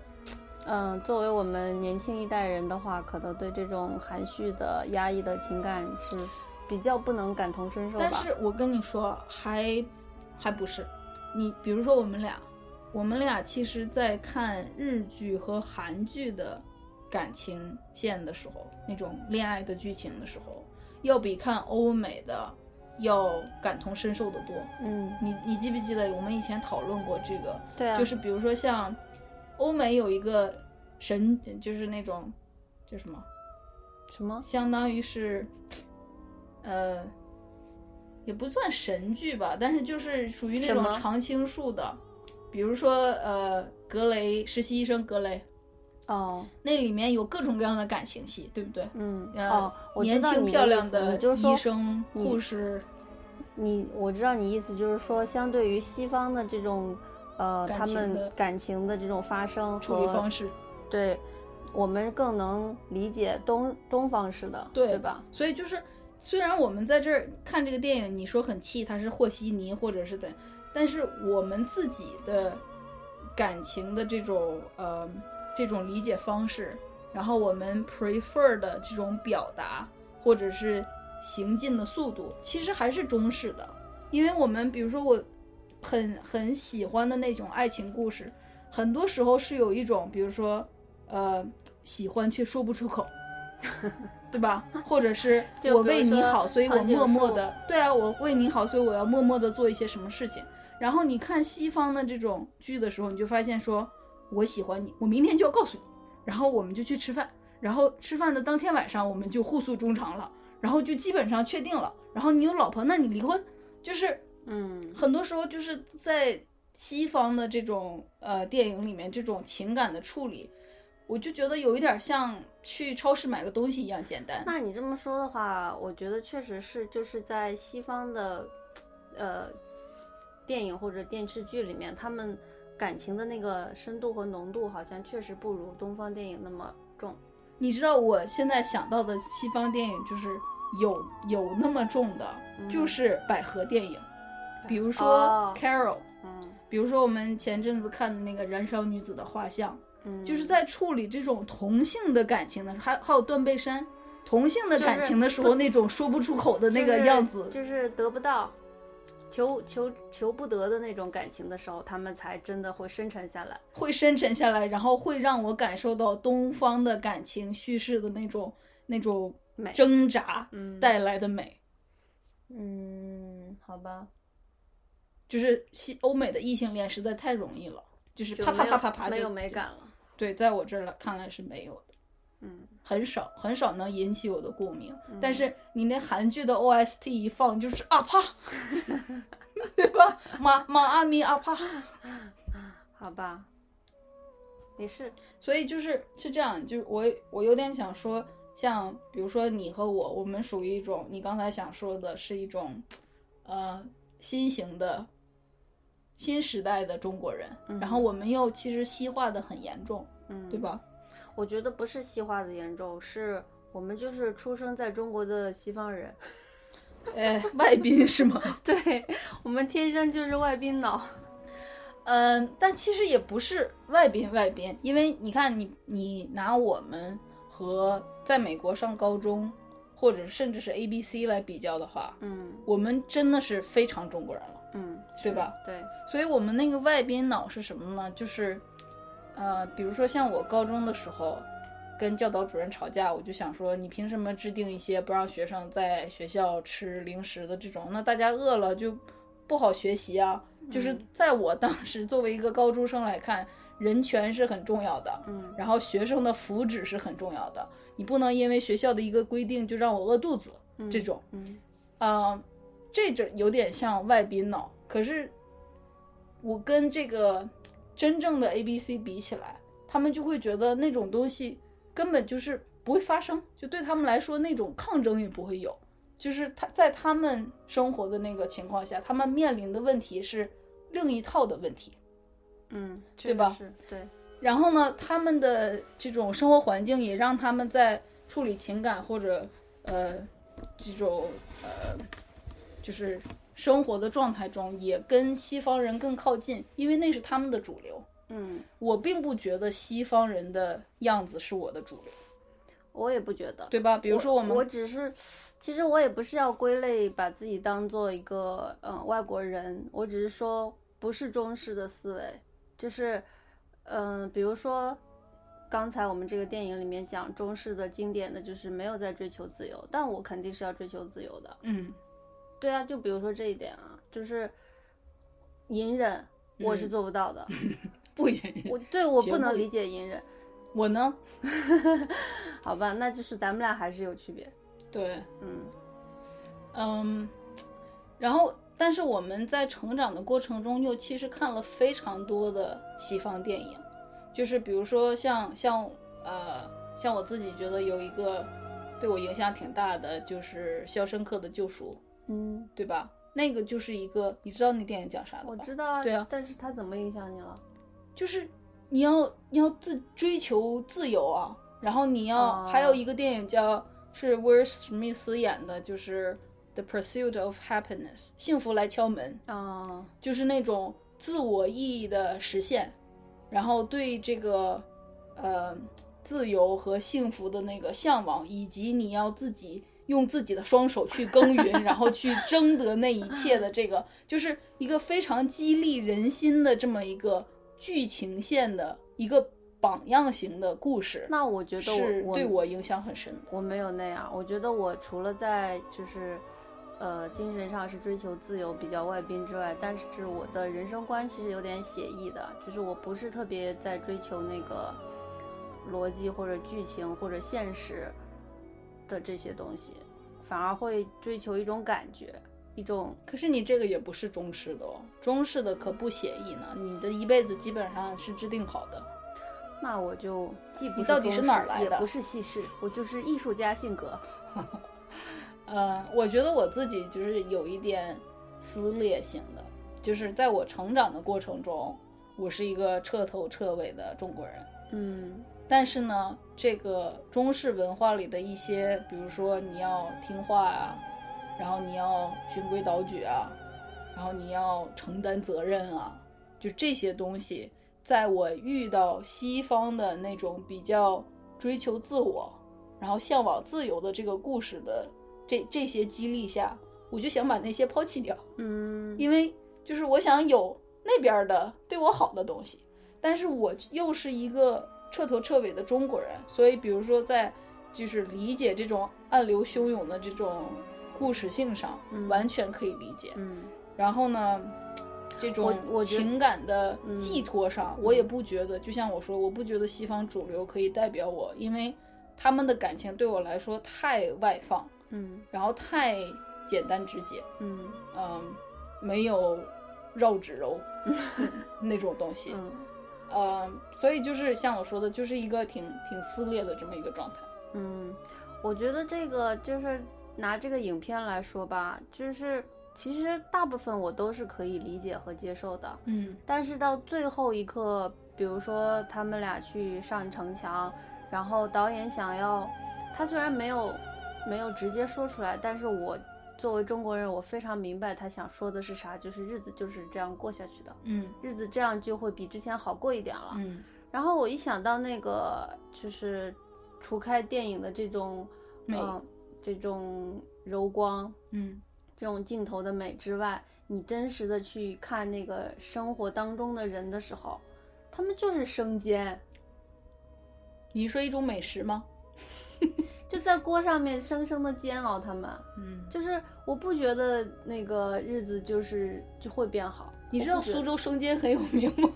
嗯、作为我们年轻一代人的话，可能对这种含蓄的、压抑的情感是比较不能感同身受。但是我跟你说，还还不是，你比如说我们俩，我们俩其实，在看日剧和韩剧的感情线的时候，那种恋爱的剧情的时候，要比看欧美的要感同身受的多。嗯，你你记不记得我们以前讨论过这个？对啊，就是比如说像欧美有一个神，就是那种叫什么，什么？相当于是，呃，也不算神剧吧，但是就是属于那种常青树的，比如说呃，格雷实习医生格雷，哦，那里面有各种各样的感情戏，对不对？嗯，年轻漂亮的医生、护士，你我知道你意思就是说，相对于西方的这种，呃，他们感情的这种发生处理方式，对，我们更能理解东东方式的，对对吧？所以就是，虽然我们在这儿看这个电影，你说很气，他是和稀泥或者是怎，但是我们自己的感情的这种呃这种理解方式，然后我们 prefer 的这种表达或者是行进的速度，其实还是中式的，因为我们比如说我很很喜欢的那种爱情故事，很多时候是有一种，比如说呃喜欢却说不出口。对吧？或者是 我为你好，所以我默默的，对啊，我为你好，所以我要默默的做一些什么事情。然后你看西方的这种剧的时候，你就发现说，我喜欢你，我明天就要告诉你，然后我们就去吃饭，然后吃饭的当天晚上我们就互诉衷肠了，然后就基本上确定了。然后你有老婆，那你离婚，就是嗯，很多时候就是在西方的这种呃电影里面，这种情感的处理，我就觉得有一点像去超市买个东西一样简单。那你这么说的话，我觉得确实是就是在西方的，呃，电影或者电视剧里面，他们感情的那个深度和浓度，好像确实不如东方电影那么重。你知道我现在想到的西方电影就是有有那么重的，就是百合电影，比如说哦《Carol》，嗯比如说我们前阵子看的那个《燃烧女子的画像》，嗯，就是在处理这种同性的感情的时候，还还有断背山。同性的感情的时候，不那种说不出口的那个就是样子，就是得不到，求求求不得的那种感情的时候，他们才真的会深沉下来。会深沉下来，然后会让我感受到东方的感情叙事的那种那种美挣扎嗯带来的美。嗯，好吧，就是西欧美的异性恋实在太容易了，就是就啪啪啪啪啪就没有美。感了。对，在我这儿来看来是没有的，嗯，很少很少能引起我的共鸣。但是你那韩剧的 OST 一放，就是啊啪，对吧？马马阿咪啊啪，好吧，也是，所以就是是这样，就是我我有点想说，像比如说你和我，我们属于一种你刚才想说的是一种，呃，新型的。新时代的中国人，然后我们又其实西化的很严重，嗯，对？吧？我觉得不是西化的严重，是我们就是出生在中国的西方人，哎，外宾是吗？对我们天生就是外宾脑。嗯，但其实也不是外宾外宾，因为你看你你拿我们和在美国上高中，或者甚至是 A B C 来比较的话，嗯我们真的是非常中国人了。嗯，对吧？对，所以我们那个外宾脑是什么呢？就是，呃，比如说像我高中的时候，跟教导主任吵架，我就想说，你凭什么制定一些不让学生在学校吃零食的这种？那大家饿了就不好学习啊。就是在我当时作为一个高中生来看，人权是很重要的，嗯然后学生的福祉是很重要的，你不能因为学校的一个规定就让我饿肚子，这种，嗯啊，这种有点像外宾脑。可是我跟这个真正的 A B C 比起来，他们就会觉得那种东西根本就是不会发生，就对他们来说那种抗争也不会有。就是他在他们生活的那个情况下，他们面临的问题是另一套的问题。嗯，对吧是？对，然后呢，他们的这种生活环境也让他们在处理情感或者呃这种呃就是生活的状态中，也跟西方人更靠近，因为那是他们的主流。嗯，我并不觉得西方人的样子是我的主流，我也不觉得。对吧？比如说我们，我只是，其实我也不是要归类，把自己当做一个嗯、呃外国人，我只是说不是中式的思维，就是嗯、呃比如说刚才我们这个电影里面讲中式的经典的就是没有在追求自由，但我肯定是要追求自由的。嗯对啊，就比如说这一点啊，就是隐忍，我是嗯做不到的。不隐忍。我对我不不能理解隐忍，我呢，好吧，那就是咱们俩还是有区别。对，嗯嗯，然后，但是我们在成长的过程中，又其实看了非常多的西方电影，就是比如说像像呃，像我自己觉得有一个对我影响挺大的，就是《肖申克的救赎》，嗯，对吧？那个就是一个，你知道那电影讲啥的吧？我知道啊。对啊但是它怎么影响你了？就是你要你要自追求自由啊，然后你要、哦还有一个电影叫是威尔史密斯演的，就是《The Pursuit of Happiness》，幸福来敲门，啊，就是那种自我意义的实现，然后对这个呃自由和幸福的那个向往，以及你要自己用自己的双手去耕耘，然后去争得那一切的这个，就是一个非常激励人心的这么一个剧情线的一个榜样型的故事，那我觉得是我对我影响很深的。我没有那样，我觉得我除了在就是，呃，精神上是追求自由比较外宾之外，但是我的人生观其实有点写意的，就是我不是特别在追求那个逻辑或者剧情或者现实的这些东西，反而会追求一种感觉，一种可是你这个也不是中式的哦，中式的可不写意呢，你的一辈子基本上是制定好的。那我就既不你到底是哪儿来的也不是西式，我就是艺术家性格。呃，我觉得我自己就是有一点撕裂型的，就是在我成长的过程中，我是一个彻头彻尾的中国人。嗯但是呢，这个中式文化里的一些，比如说你要听话啊，然后你要循规蹈矩啊，然后你要承担责任啊，就这些东西，在我遇到西方的那种比较追求自我，然后向往自由的这个故事的这这些激励下，我就想把那些抛弃掉。嗯，因为就是我想有那边的对我好的东西，但是我又是一个彻头彻尾的中国人，所以比如说在就是理解这种暗流汹涌的这种故事性上，嗯完全可以理解。嗯然后呢，这种情感的嗯寄托上，我也不觉得，就像我说，我不觉得西方主流可以代表我，因为他们的感情对我来说太外放，嗯然后太简单直接。嗯嗯，没有绕指柔 那种东西，嗯呃，所以就是像我说的，就是一个挺挺撕裂的这么一个状态。嗯，我觉得这个就是拿这个影片来说吧，就是其实大部分我都是可以理解和接受的，嗯但是到最后一刻，比如说他们俩去上城墙，然后导演想要，他虽然没有没有直接说出来，但是我作为中国人，我非常明白他想说的是啥，就是日子就是这样过下去的，嗯日子这样就会比之前好过一点了。嗯然后我一想到那个，就是除开电影的这种美呃这种柔光，嗯这种镜头的美之外，你真实的去看那个生活当中的人的时候，他们就是生煎。你说一种美食吗？就在锅上面生生的煎熬他们。嗯，就是我不觉得那个日子就是就会变好。你知道苏州生煎很有名吗？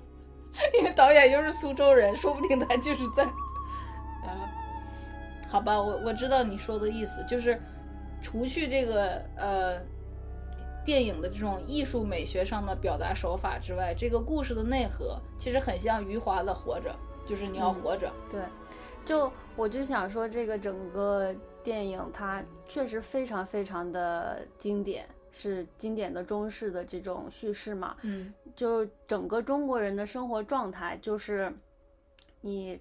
因为导演又是苏州人，说不定他就是在，啊，好吧，我我知道你说的意思，就是除去这个呃电影的这种艺术美学上的表达手法之外，这个故事的内核其实很像余华的《活着》，就是你要嗯活着。对，就我就想说，这个整个电影它确实非常非常的经典，是经典的中式的这种叙事嘛。嗯就整个中国人的生活状态，就是你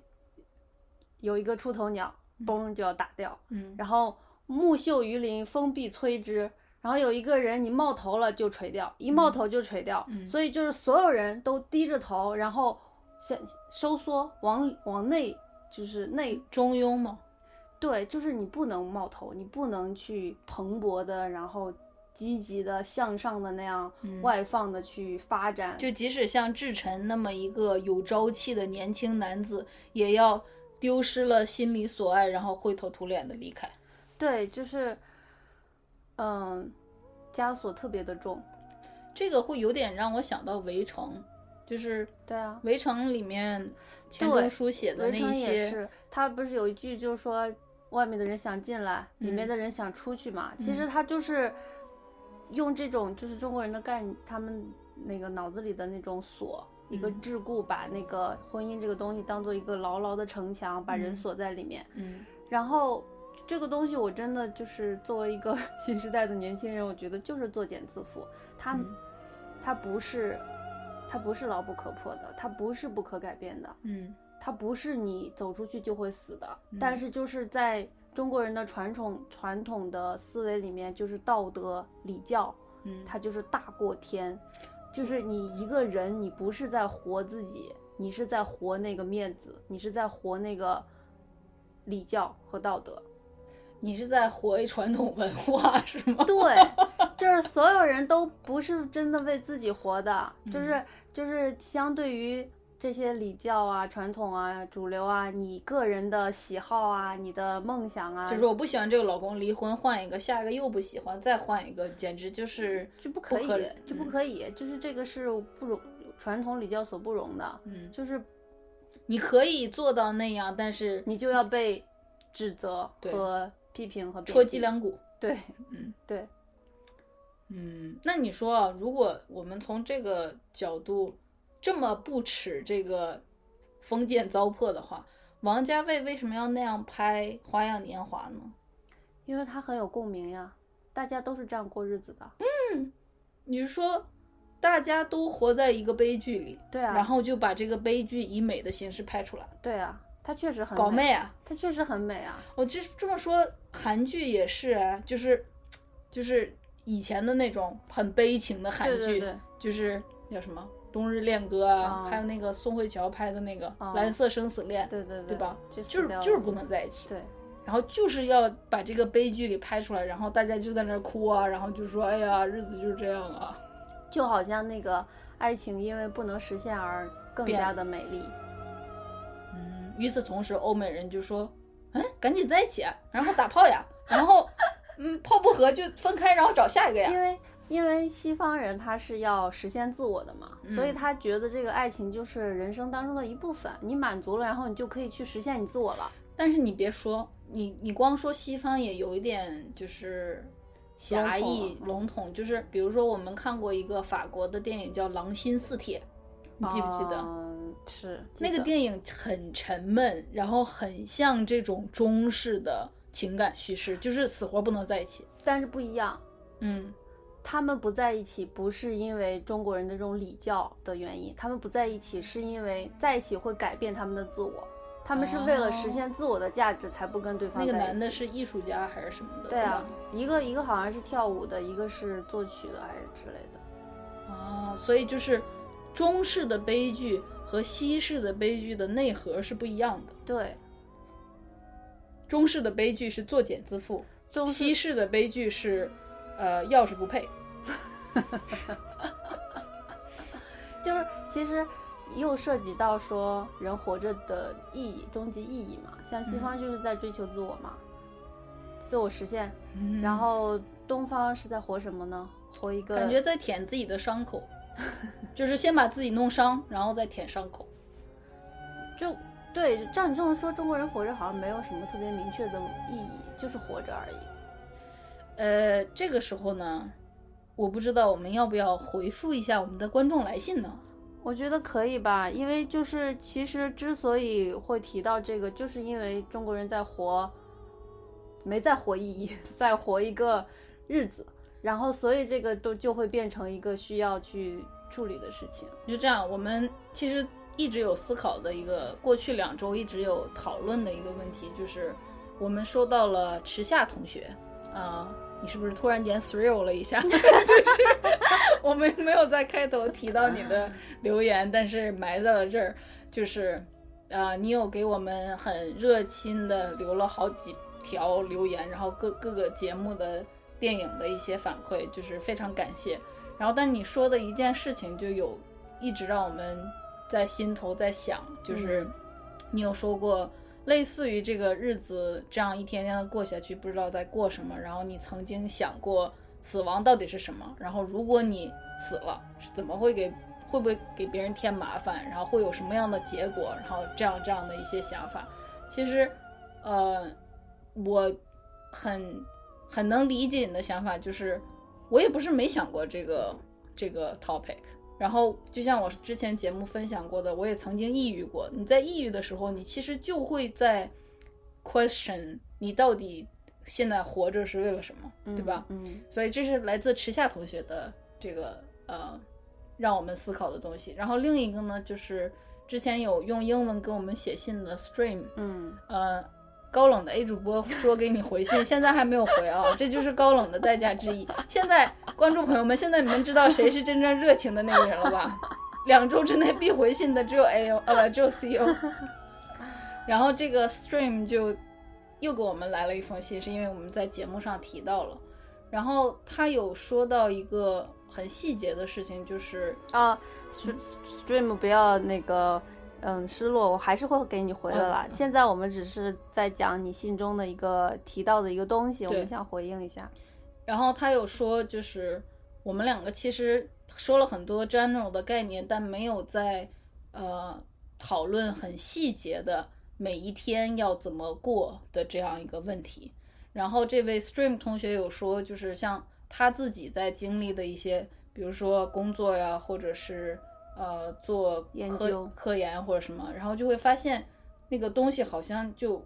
有一个出头鸟，嘣就要打掉，嗯然后木秀于林，风必摧之。然后有一个人你冒头了就垂掉，一冒头就垂掉，嗯所以就是所有人都低着头，然后想收缩，往往内就是内中庸嘛，对，就是你不能冒头，你不能去蓬勃的，然后积极的向上的那样嗯。外放的去发展，就即使像志晨那么一个有朝气的年轻男子，也要丢失了心里所爱，然后灰头土脸的离开。对，就是嗯，枷锁特别的重，这个会有点让我想到《围城》，就是《对啊，围城》里面钱对钟书写的那一些，也是，他不是有一句就是说外面的人想进来，里面嗯的人想出去嘛。其实他就是用这种就是中国人的概念，他们那个脑子里的那种锁。一个嗯桎梏，把那个婚姻这个东西当做一个牢牢的城墙，把人嗯锁在里面。嗯然后这个东西，我真的就是作为一个 新时代的年轻人，我觉得就是作茧自缚。它，嗯它不是，它不是牢不可破的，它不是不可改变的。嗯它不是你走出去就会死的，嗯但是就是在中国人的传统传统的思维里面，就是道德礼教，嗯，它就是大过天，就是你一个人，你不是在活自己，你是在活那个面子，你是在活那个礼教和道德。你是在活一传统文化是吗？对，就是所有人都不是真的为自己活的，嗯就是就是相对于这些礼教啊、传统啊、主流啊，你个人的喜好啊、你的梦想啊，就是我不喜欢这个老公，离婚换一个，下一个又不喜欢，再换一个，简直就是就不可以，就不嗯可以，就是这个是不容传统礼教所不容的，嗯，就是你可以做到那样，但是你就要被指责和批评和戳脊梁骨。对，嗯对，嗯，那你说啊，如果我们从这个角度这么不耻这个封建糟粕的话，王家卫为什么要那样拍《花样年华》呢？因为他很有共鸣呀，大家都是这样过日子的，嗯你是说大家都活在一个悲剧里，对啊，然后就把这个悲剧以美的形式拍出来，对啊，他确实很美，搞媚啊！他确实很美啊，我就这么说，韩剧也是啊，就是就是以前的那种很悲情的韩剧，对对对就是叫什么《冬日恋歌》啊，啊还有那个宋慧乔拍的那个啊《蓝色生死恋》对对对对吧？就就是就是不能在一起，对。然后就是要把这个悲剧给拍出来，然后大家就在那儿哭啊，然后就说：“哎呀，日子就是这样啊。就好像那个爱情因为不能实现而更加的美丽。”嗯，与此同时，欧美人就说：“嗯，赶紧在一起啊，然后打炮呀，然后嗯，泡不合就分开，然后找下一个呀。”因为因为西方人他是要实现自我的嘛，所以嗯他觉得这个爱情就是人生当中的一部分，你满足了，然后你就可以去实现你自我了。但是你别说，你你光说西方也有一点就是狭义笼统就是比如说我们看过一个法国的电影叫《狼心似铁》，你记不记得？嗯，是记那个电影很沉闷，然后很像这种中式的情感叙事，就是死活不能在一起。但是不一样。嗯他们不在一起，不是因为中国人的这种礼教的原因，他们不在一起是因为在一起会改变他们的自我，他们是为了实现自我的价值才不跟对方那个在一起。男的是艺术家还是什么的？对啊，一个一个好像是跳舞的，一个是作曲的还是之类的。哦，所以就是中式的悲剧和西式的悲剧的内核是不一样的。对，中式的悲剧是作茧自缚，中西式的悲剧是，呃，钥匙不配。就是其实又涉及到说人活着的意义、终极意义嘛。像西方就是在追求自我嘛，自我实现。嗯然后东方是在活什么呢？活一个感觉在舔自己的伤口，就是先把自己弄伤，然后再舔伤口。就对，照你这么说，中国人活着好像没有什么特别明确的意义，就是活着而已。呃，这个时候呢，我不知道我们要不要回复一下我们的观众来信呢？我觉得可以吧，因为就是其实之所以会提到这个，就是因为中国人在活，没在活意义，在活一个日子，然后所以这个都就会变成一个需要去处理的事情。就这样，我们其实一直有思考的一个，过去两周一直有讨论的一个问题，就是我们收到了池夏同学啊、你是不是突然间 thrill 了一下？就是我们没有在开头提到你的留言，但是埋在了这儿，就是呃，你有给我们很热心的留了好几条留言，然后各各个节目的电影的一些反馈，就是非常感谢。然后，但你说的一件事情就有一直让我们在心头在想，就是你有说过类似于这个日子这样一天天的过下去，不知道在过什么。然后你曾经想过死亡到底是什么？然后如果你死了，是怎么会给会不会给别人添麻烦？然后会有什么样的结果？然后这样这样的一些想法，其实，呃，我很很能理解你的想法，就是我也不是没想过这个这个 topic。然后就像我之前节目分享过的，我也曾经抑郁过。你在抑郁的时候，你其实就会在 question 你到底现在活着是为了什么，对吧？嗯所以这是来自池夏同学的这个呃，让我们思考的东西。然后另一个呢，就是之前有用英文给我们写信的 Stream，嗯呃，高冷的 A 主播说给你回信，现在还没有回啊，这就是高冷的代价之一。现在观众朋友们，现在你们知道谁是真正热情的那个人了吧？两周之内必回信的只有 A O，呃，只有 C O。然后这个 Stream 就又给我们来了一封信，是因为我们在节目上提到了。然后他有说到一个很细节的事情，就是啊，Stream 不要那个失落，我还是会给你回的啦。嗯现在我们只是在讲你信中的一个提到的一个东西，我们想回应一下。然后他有说，就是我们两个其实说了很多 general 的概念，但没有在呃讨论很细节的每一天要怎么过的这样一个问题。然后这位 Stream 同学有说，就是像他自己在经历的一些，比如说工作呀，或者是呃做科研究科研或者什么，然后就会发现那个东西好像就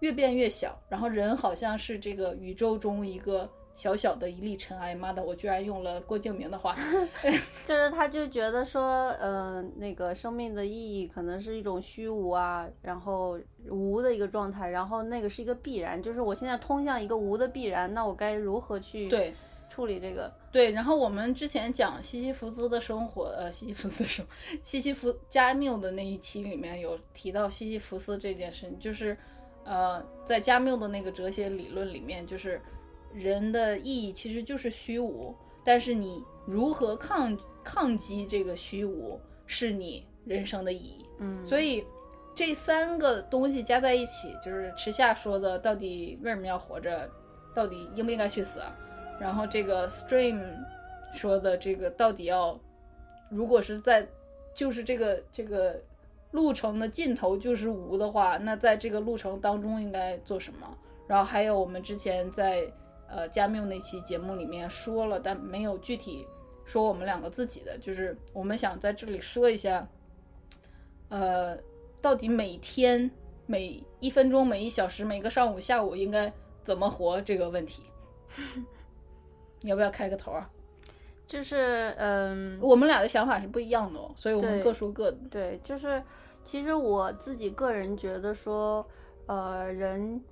越变越小，然后人好像是这个宇宙中一个小小的一粒尘埃。妈的，我居然用了郭敬明的话，就是他就觉得说，呃、那个生命的意义可能是一种虚无啊，然后无的一个状态，然后那个是一个必然，就是我现在通向一个无的必然，那我该如何去对处理这个？对。然后我们之前讲西西弗斯的生活，呃，西西弗斯的生活，西西弗加缪的那一期里面有提到西西弗斯这件事情，就是呃，在加缪的那个哲学理论里面，就是人的意义其实就是虚无，但是你如何抗抗击这个虚无，是你人生的意义。嗯，所以这三个东西加在一起，就是池夏说的，到底为什么要活着，到底应不应该去死啊？然后这个 Stream 说的这个到底要，如果是在就是这个这个路程的尽头就是无的话，那在这个路程当中应该做什么？然后还有我们之前在呃加缪那期节目里面说了，但没有具体说我们两个自己的，就是我们想在这里说一下。呃，到底每天、每一分钟、每一小时、每个上午、下午应该怎么活这个问题，你要不要开个头啊？就是嗯，我们俩的想法是不一样的哦，所以我们各说各的。对，就是其实我自己个人觉得说，呃，人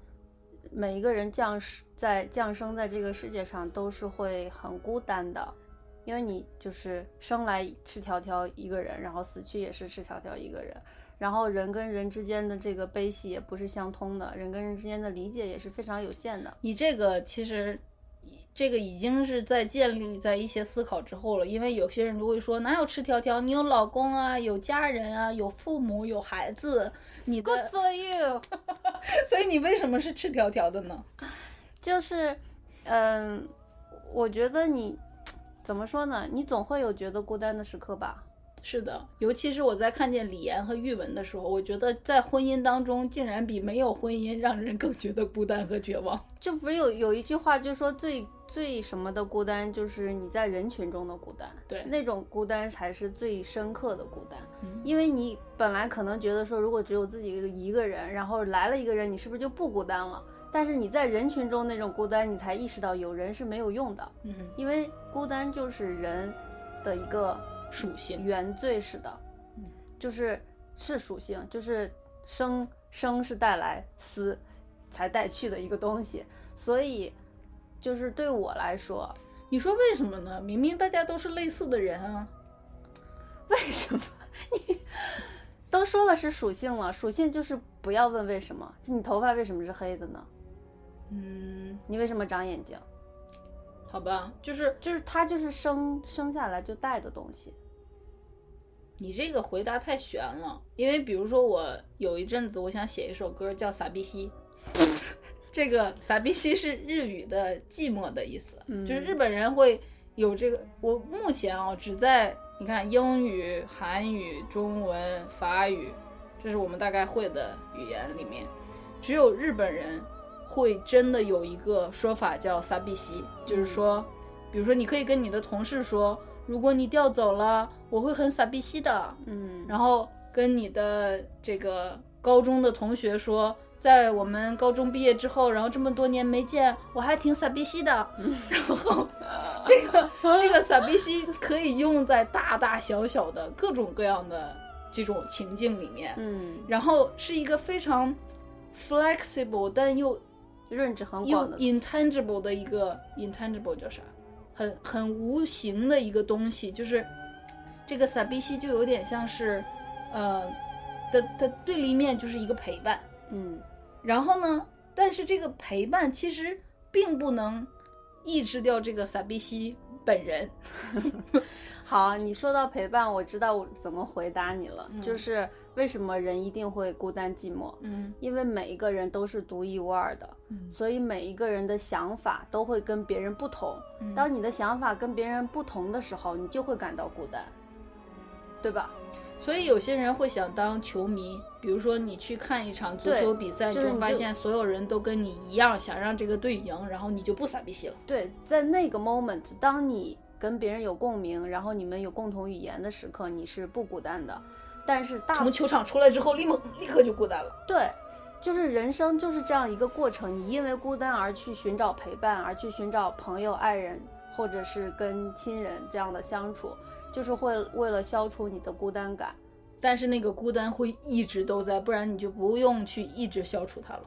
每一个人降生在降生在这个世界上都是会很孤单的，因为你就是生来赤条条一个人，然后死去也是赤条条一个人，然后人跟人之间的这个悲喜也不是相通的，人跟人之间的理解也是非常有限的。你这个其实这个已经是在建立在一些思考之后了，因为有些人就会说，哪有赤条条？你有老公啊，有家人啊，有父母，有孩子，你的 Good for you，所以你为什么是赤条条的呢？就是，嗯，我觉得你怎么说呢？你总会有觉得孤单的时刻吧？是的，尤其是我在看见李岩和玉文的时候，我觉得在婚姻当中，竟然比没有婚姻让人更觉得孤单和绝望。就不是有有一句话，就是说最最什么的孤单，就是你在人群中的孤单。对那种孤单才是最深刻的孤单，嗯因为你本来可能觉得说，如果只有自己一个人，然后来了一个人，你是不是就不孤单了？但是你在人群中那种孤单，你才意识到有人是没有用的，嗯，因为孤单就是人的一个属性。原罪似的，就是是属性，就是生生是带来死才带去的一个东西，所以就是对我来说，你说为什么呢？明明大家都是类似的人啊。为什么你都说了是属性了，属性就是不要问为什么，你头发为什么是黑的呢？嗯，你为什么长眼睛？好吧，就是就是它就是生生下来就带的东西，你这个回答太悬了，因为比如说我有一阵子我想写一首歌叫《傻逼西》，这个“傻逼西”是日语的寂寞的意思，嗯就是日本人会有这个。我目前啊只在你看英语、韩语、中文、法语，这是我们大概会的语言里面，只有日本人会真的有一个说法叫“傻逼西”，就是说，比如说你可以跟你的同事说，如果你调走了，我会很傻逼西的。嗯，然后跟你的这个高中的同学说，在我们高中毕业之后，然后这么多年没见，我还挺傻逼西的。然后这个这个傻逼西可以用在大大小小的各种各样的这种情境里面，嗯，然后是一个非常 flexible 但又认知很又广的，intangible 的一个 intangible 叫啥？很很无形的一个东西，就是这个萨比西就有点像是，呃的的对立面就是一个陪伴。嗯然后呢，但是这个陪伴其实并不能抑制掉这个萨比西本人。好，你说到陪伴，我知道我怎么回答你了，嗯就是为什么人一定会孤单寂寞，嗯因为每一个人都是独一无二的，嗯所以每一个人的想法都会跟别人不同。嗯当你的想法跟别人不同的时候，你就会感到孤单，对吧？所以有些人会想当球迷，比如说你去看一场足球比赛，就是你就就发现所有人都跟你一样想让这个队赢，然后你就不傻逼西了。对，在那个 moment，当你跟别人有共鸣，然后你们有共同语言的时刻，你是不孤单的。但是大从球场出来之后，立马立刻就孤单了。对，就是人生就是这样一个过程。你因为孤单而去寻找陪伴，而去寻找朋友、爱人，或者是跟亲人这样的相处，就是会为了消除你的孤单感。但是那个孤单会一直都在，不然你就不用去一直消除它了。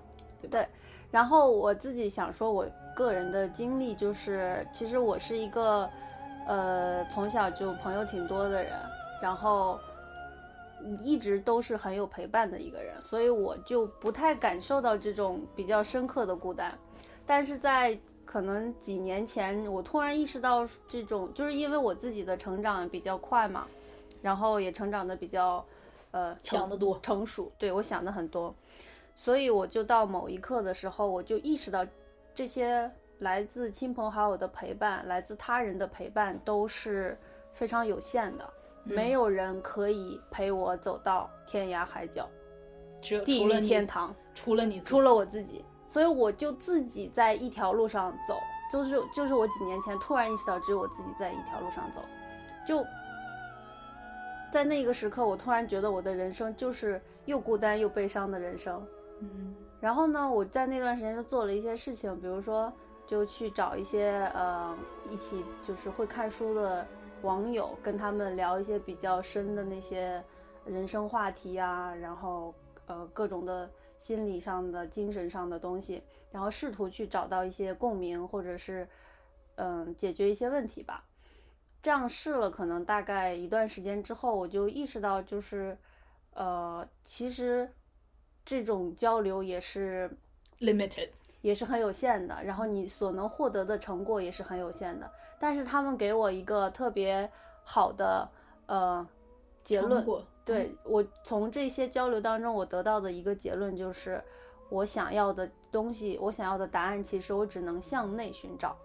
对，然后我自己想说，我个人的经历就是，其实我是一个，呃，从小就朋友挺多的人，然后一直都是很有陪伴的一个人，所以我就不太感受到这种比较深刻的孤单。但是在可能几年前，我突然意识到这种，就是因为我自己的成长比较快嘛，然后也成长的比较，呃，想得多成熟，对我想的很多，所以我就到某一刻的时候，我就意识到这些来自亲朋好友的陪伴，来自他人的陪伴都是非常有限的，没有人可以陪我走到天涯海角、只有地狱除了天堂，除了你，除了我自己，所以我就自己在一条路上走，就是就是我几年前突然意识到，只有我自己在一条路上走，就在那个时刻，我突然觉得我的人生就是又孤单又悲伤的人生。嗯然后呢，我在那段时间就做了一些事情，比如说就去找一些呃一起就是会看书的网友，跟他们聊一些比较深的那些人生话题啊，然后呃各种的心理上的、精神上的东西，然后试图去找到一些共鸣，或者是嗯、解决一些问题吧。这样试了可能大概一段时间之后，我就意识到就是呃其实。这种交流也是 limited，也是很有限的，然后你所能获得的成果也是很有限的。但是他们给我一个特别好的呃结论对我从这些交流当中，我得到的一个结论就是，我想要的东西，我想要的答案，其实我只能向内寻找，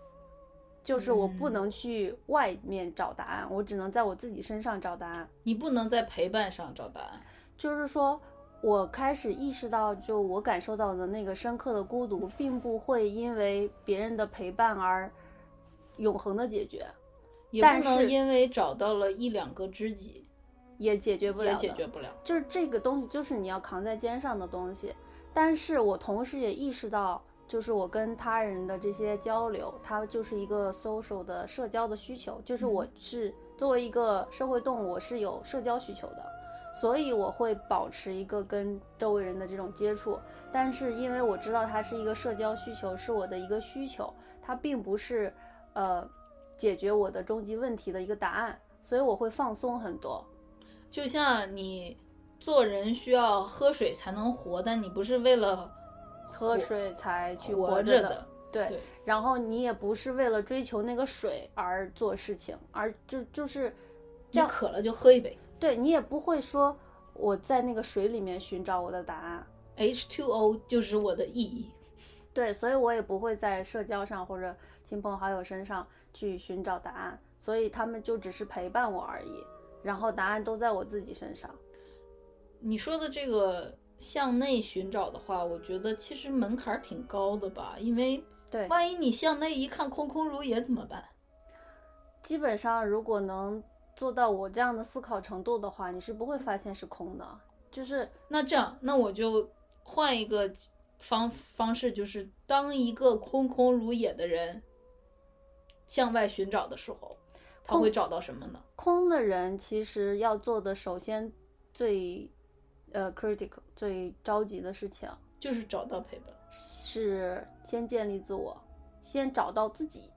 就是我不嗯能去外面找答案，我只能在我自己身上找答案。你不能在陪伴上找答案。就是说，我开始意识到，就我感受到的那个深刻的孤独，并不会因为别人的陪伴而永恒的解决，也不能但是因为找到了一两个知己，也解决不了也。解决不了。就是这个东西，就是你要扛在肩上的东西。但是我同时也意识到，就是我跟他人的这些交流，它就是一个 social 的社交的需求，就是我是作为一个社会动物，我是有社交需求的，所以我会保持一个跟周围人的这种接触。但是因为我知道它是一个社交需求，是我的一个需求，它并不是呃解决我的终极问题的一个答案，所以我会放松很多。就像你做人需要喝水才能活，但你不是为了喝水才去活着着的。对，对然后你也不是为了追求那个水而做事情，而就就是这样，你渴了就喝一杯。对你也不会说我在那个水里面寻找我的答案，H2O 就是我的意义。对，所以我也不会在社交上或者亲朋好友身上去寻找答案，所以他们就只是陪伴我而已，然后答案都在我自己身上。你说的这个向内寻找的话，我觉得其实门槛儿挺高的吧，因为对，万一你向内一看空空如也怎么办？基本上如果能做到我这样的思考程度的话，你是不会发现是空的，就是那这样，那我就换一个方方式，就是当一个空空如也的人向外寻找的时候，他会找到什么呢？空的人其实要做的，首先最呃 critical 最着急的事情就是找到陪伴。是先建立自我，先找到自己。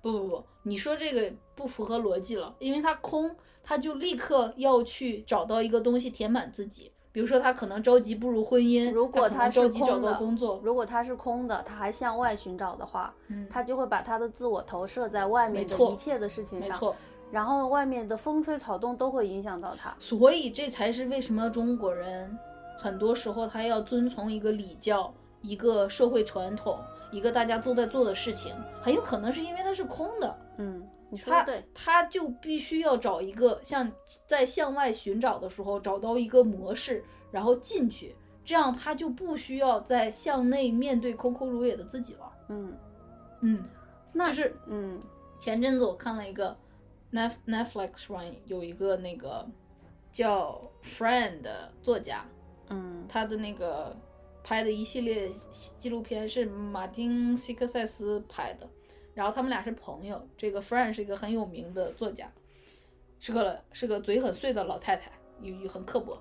不不不，你说这个不符合逻辑了，因为他空，他就立刻要去找到一个东西填满自己。比如说，他可能着急步入婚姻，如果他是着急找到工作，如果他是空的，他还向外寻找的话，嗯，他就会把他的自我投射在外面的一切的事情上，没错。然后外面的风吹草动都会影响到他。所以这才是为什么中国人很多时候他要遵从一个礼教、一个社会传统、一个大家都在做的事情，很有可能是因为它是空的，嗯，你说他的对，他就必须要找一个像在向外寻找的时候找到一个模式，然后进去，这样他就不需要再向内面对空空如也的自己了。嗯，嗯，那就是嗯。前阵子我看了一个 Net Netflix 上有一个那个叫 Friend 的作家，嗯。他的那个拍的一系列纪录片是马丁·西克塞斯拍的，然后他们俩是朋友。这个 Fran 是一个很有名的作家，是个是个嘴很碎的老太太，有有很刻薄。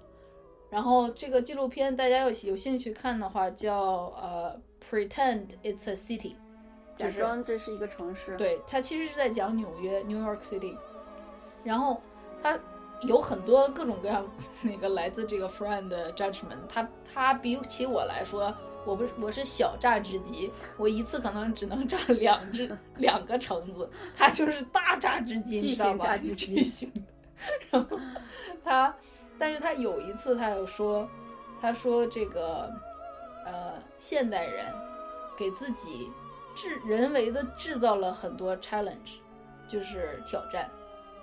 然后这个纪录片大家有有兴趣看的话，叫呃 Pretend It's a City，假装这是一个城市。，对，它其实是在讲纽约 New York City，然后它有很多各种各样 那个来自这个 friend 的 judgment，他他比起我来说，我不是我是小榨汁机，我一次可能只能榨两只 两个橙子，它就是大榨汁机，巨你知道吧？型榨汁机巨型的。然后他，但是他有一次他有说，他说这个呃现代人给自己制人为的制造了很多 challenge，就是挑战。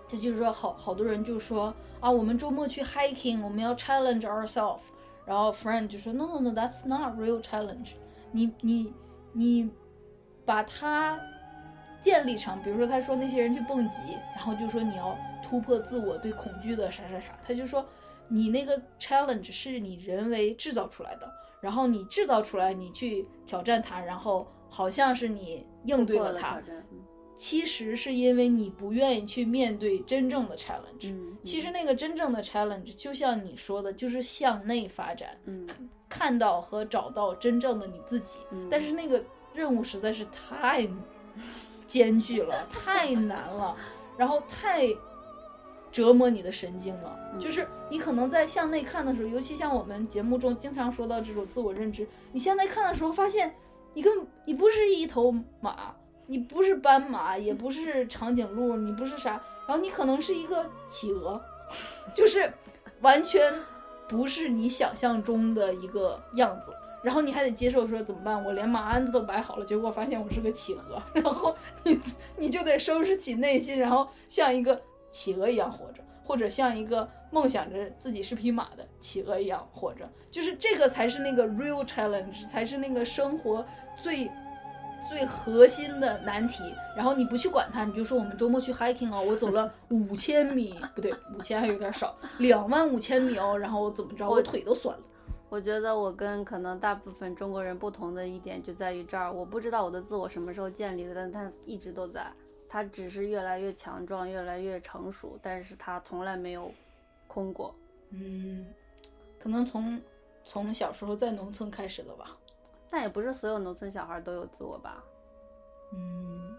他就是说好好多人就说啊，我们周末去 hiking，我们要 challenge ourselves。然后 friend 就说 no no no，that's not real challenge 你。你你把它建立成，比如说他说那些人去蹦极，然后就说你要突破自我对恐惧的啥啥啥，他就说你那个 challenge 是你人为制造出来的，然后你制造出来，你去挑战它，然后好像是你应对了它其实是因为你不愿意去面对真正的 challenge。嗯，其实那个真正的 challenge，就像你说的，就是向内发展，嗯看到和找到真正的你自己。嗯，但是那个任务实在是太艰巨了，太难了，然后太折磨你的神经了。嗯就是你可能在向内看的时候，尤其像我们节目中经常说到这种自我认知，你向内看的时候，发现你跟你不是一头马，你不是斑马，也不是长颈鹿，你不是啥，然后你可能是一个企鹅，就是完全不是你想象中的一个样子。然后你还得接受说怎么办？我连马鞍子都摆好了，结果发现我是个企鹅，然后你你就得收拾起内心，然后像一个企鹅一样活着，或者像一个梦想着自己是匹马的企鹅一样活着，就是这个才是那个 real challenge，才是那个生活最最核心的难题。然后你不去管它，你就说我们周末去 hiking 哦，我走了 五千米，不对，五千还有点少，两万五千米哦，然后我怎么着，我腿都酸了。我觉得我跟可能大部分中国人不同的一点就在于这儿，我不知道我的自我什么时候建立的，但它一直都在，它只是越来越强壮，越来越成熟，但是它从来没有空过。嗯，可能从从小时候在农村开始的吧。但也不是所有农村小孩都有自我吧？嗯，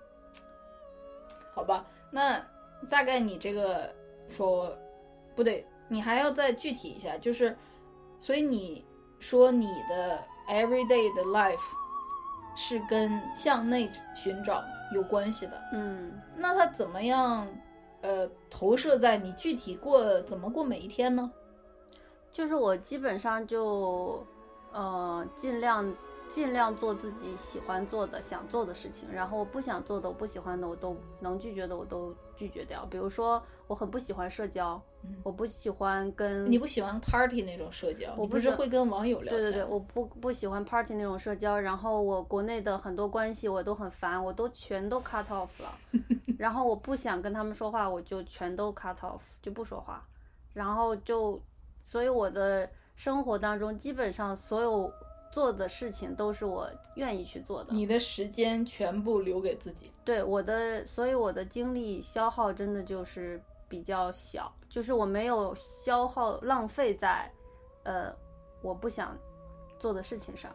好吧，那大概你这个说不对，你还要再具体一下，就是，所以你说你的 everyday 的 life 是跟向内寻找有关系的，嗯，那它怎么样？呃，投射在你具体过怎么过每一天呢？就是我基本上就，呃，尽量尽量做自己喜欢做的、想做的事情，然后我不想做的、我不喜欢的，我都能拒绝的，我都拒绝掉。比如说，我很不喜欢社交，嗯我不喜欢跟你不喜欢 party 那种社交，我不是是会跟网友聊天？对对对，我不不喜欢 party 那种社交，然后我国内的很多关系我都很烦，我都全都 cut off 了，然后我不想跟他们说话，我就全都 cut off 就不说话，然后就，所以我的生活当中基本上所有做的事情都是我愿意去做的，你的时间全部留给自己。对我的，所以我的精力消耗真的就是比较小，就是我没有消耗浪费在，呃，我不想做的事情上。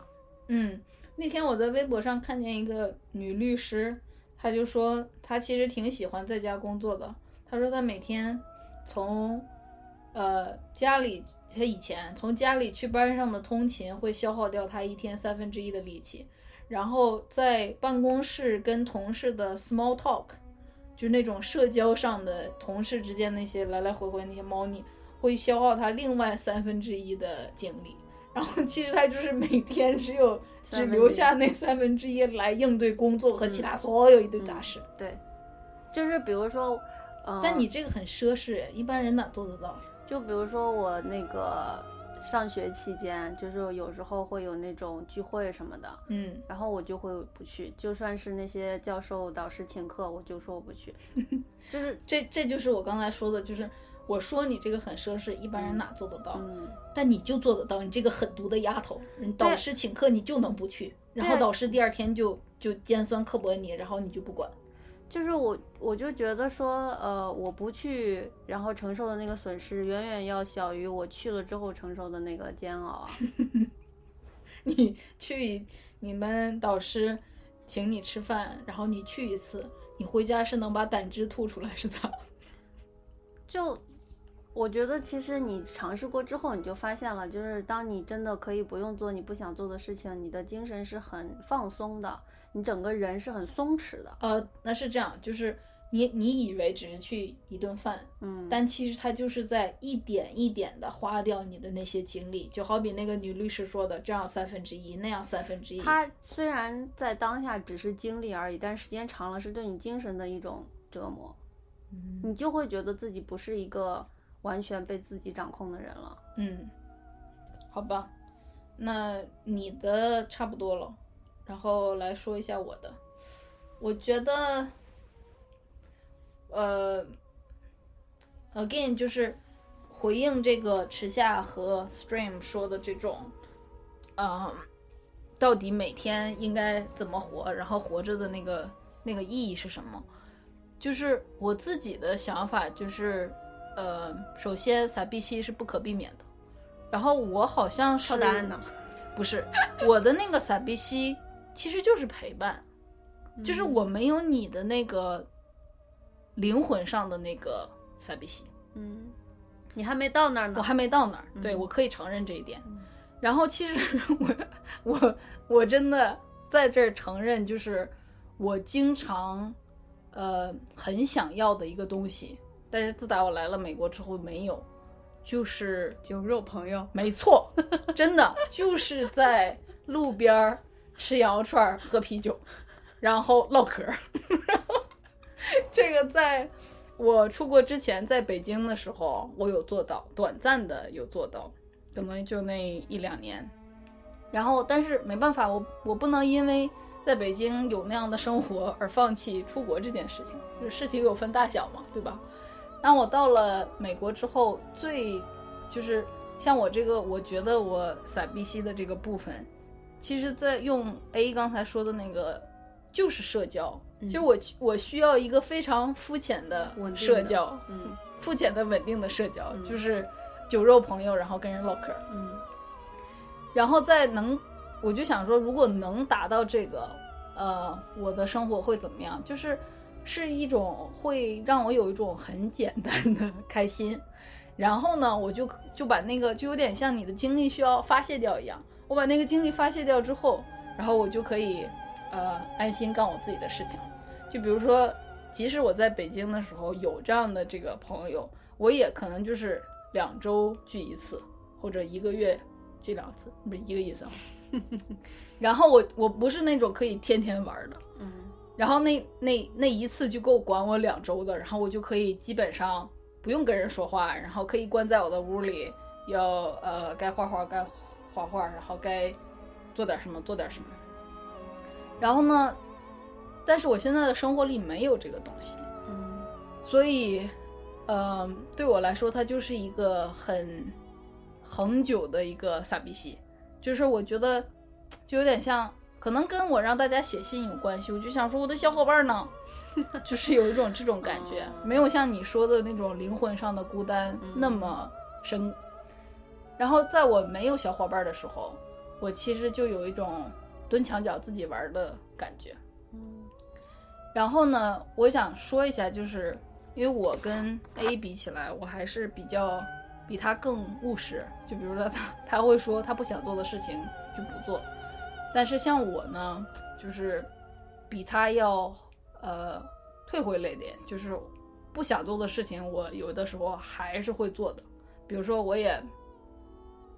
嗯，那天我在微博上看见一个女律师，她就说她其实挺喜欢在家工作的。她说她每天从呃家里，他以前从家里去班上的通勤会消耗掉他一天三分之一的力气，然后在办公室跟同事的 small talk，就是那种社交上的同事之间那些来来回回那些猫腻，会消耗他另外三分之一的精力。然后其实他就是每天只有只留下那三分之一来应对工作和其他所有一堆杂事。对，就是比如说，呃，但你这个很奢侈，一般人哪做得到？就比如说我那个上学期间，就是有时候会有那种聚会什么的，嗯，然后我就会不去，就算是那些教授导师请客，我就说我不去，就是这这就是我刚才说的，就是我说你这个很奢侈，一般人哪做得到？嗯，但你就做得到，你这个狠毒的丫头，人导师请客你就能不去，然后导师第二天就就尖酸刻薄你，然后你就不管。就是我我就觉得说，呃，我不去，然后承受的那个损失远远要小于我去了之后承受的那个煎熬啊。你去你们导师请你吃饭，然后你去一次，你回家是能把胆汁吐出来是咋？就我觉得，其实你尝试过之后，你就发现了，就是当你真的可以不用做你不想做的事情，你的精神是很放松的，你整个人是很松弛的。呃，那是这样，就是你你以为只是去一顿饭，嗯，但其实他就是在一点一点的花掉你的那些精力，就好比那个女律师说的，这样三分之一，那样三分之一。它虽然在当下只是经历而已，但时间长了是对你精神的一种折磨，嗯你就会觉得自己不是一个完全被自己掌控的人了。嗯，好吧，那你的差不多了，然后来说一下我的。我觉得，呃，again 就是回应这个池夏和 Stream 说的这种，嗯、到底每天应该怎么活，然后活着的那个那个意义是什么？就是我自己的想法就是，呃，首先傻逼期是不可避免的，然后我好像是抄答案呢？不是我的那个傻逼期其实就是陪伴，就是我没有你的那个灵魂上的那个萨比西，嗯，你还没到那儿呢。我还没到那儿，对嗯我可以承认这一点嗯。然后其实 我我我真的在这儿承认，就是我经常呃很想要的一个东西，但是自打我来了美国之后没有，就是酒肉朋友，没错，真的就是在路边儿吃羊肉串儿、喝啤酒，然后唠嗑儿。然后这个在我出国之前，在北京的时候，我有做到，短暂的有做到，可能就那一两年。然后，但是没办法，我我不能因为在北京有那样的生活而放弃出国这件事情。就是事情有分大小嘛，对吧？当我到了美国之后，最就是像我这个，我觉得我傻逼西的这个部分，其实，在用 A 刚才说的那个，就是社交。其实我我需要一个非常肤浅的社交，嗯肤浅的稳定的社交，嗯就是酒肉朋友，然后跟人唠嗑。嗯然后再能，我就想说，如果能达到这个，呃，我的生活会怎么样？就是是一种会让我有一种很简单的开心。然后呢，我就就把那个就有点像你的精力需要发泄掉一样，我把那个精力发泄掉之后，然后我就可以呃安心干我自己的事情了。就比如说，即使我在北京的时候有这样的这个朋友，我也可能就是两周聚一次，或者一个月聚两次，不是一个意思啊。然后我我不是那种可以天天玩的，嗯然后那那那一次就够管我两周的，然后我就可以基本上不用跟人说话，然后可以关在我的屋里，要呃该画画该画画，然后该做点什么做点什么。然后呢，但是我现在的生活里没有这个东西，嗯所以，呃，对我来说，它就是一个很恒久的一个傻逼戏，就是我觉得就有点像，可能跟我让大家写信有关系。我就想说，我的小伙伴呢，就是有一种这种感觉，没有像你说的那种灵魂上的孤单嗯那么深。然后在我没有小伙伴的时候，我其实就有一种蹲墙角自己玩的感觉。嗯然后呢，我想说一下，就是因为我跟 A 比起来，我还是比较比他更务实。就比如说他他会说他不想做的事情就不做，但是像我呢，就是比他要呃退回了一点，就是不想做的事情，我有的时候还是会做的。比如说，我也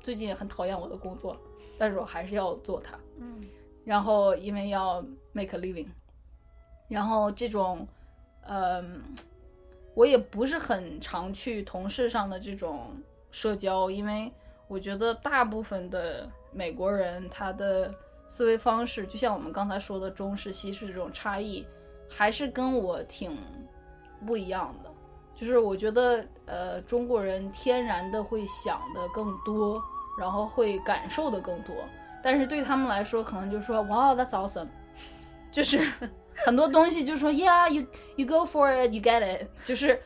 最近很讨厌我的工作，但是我还是要做它。嗯然后因为要 make a living，然后这种，嗯、我也不是很常去同事上的这种社交，因为我觉得大部分的美国人他的思维方式，就像我们刚才说的中式西式这种差异，还是跟我挺不一样的。就是我觉得，呃，中国人天然的会想的更多，然后会感受的更多。但是对他们来说，可能就说哇、that's awesome，就是 很多东西就说 Yeah，you you go for it，you get it，就是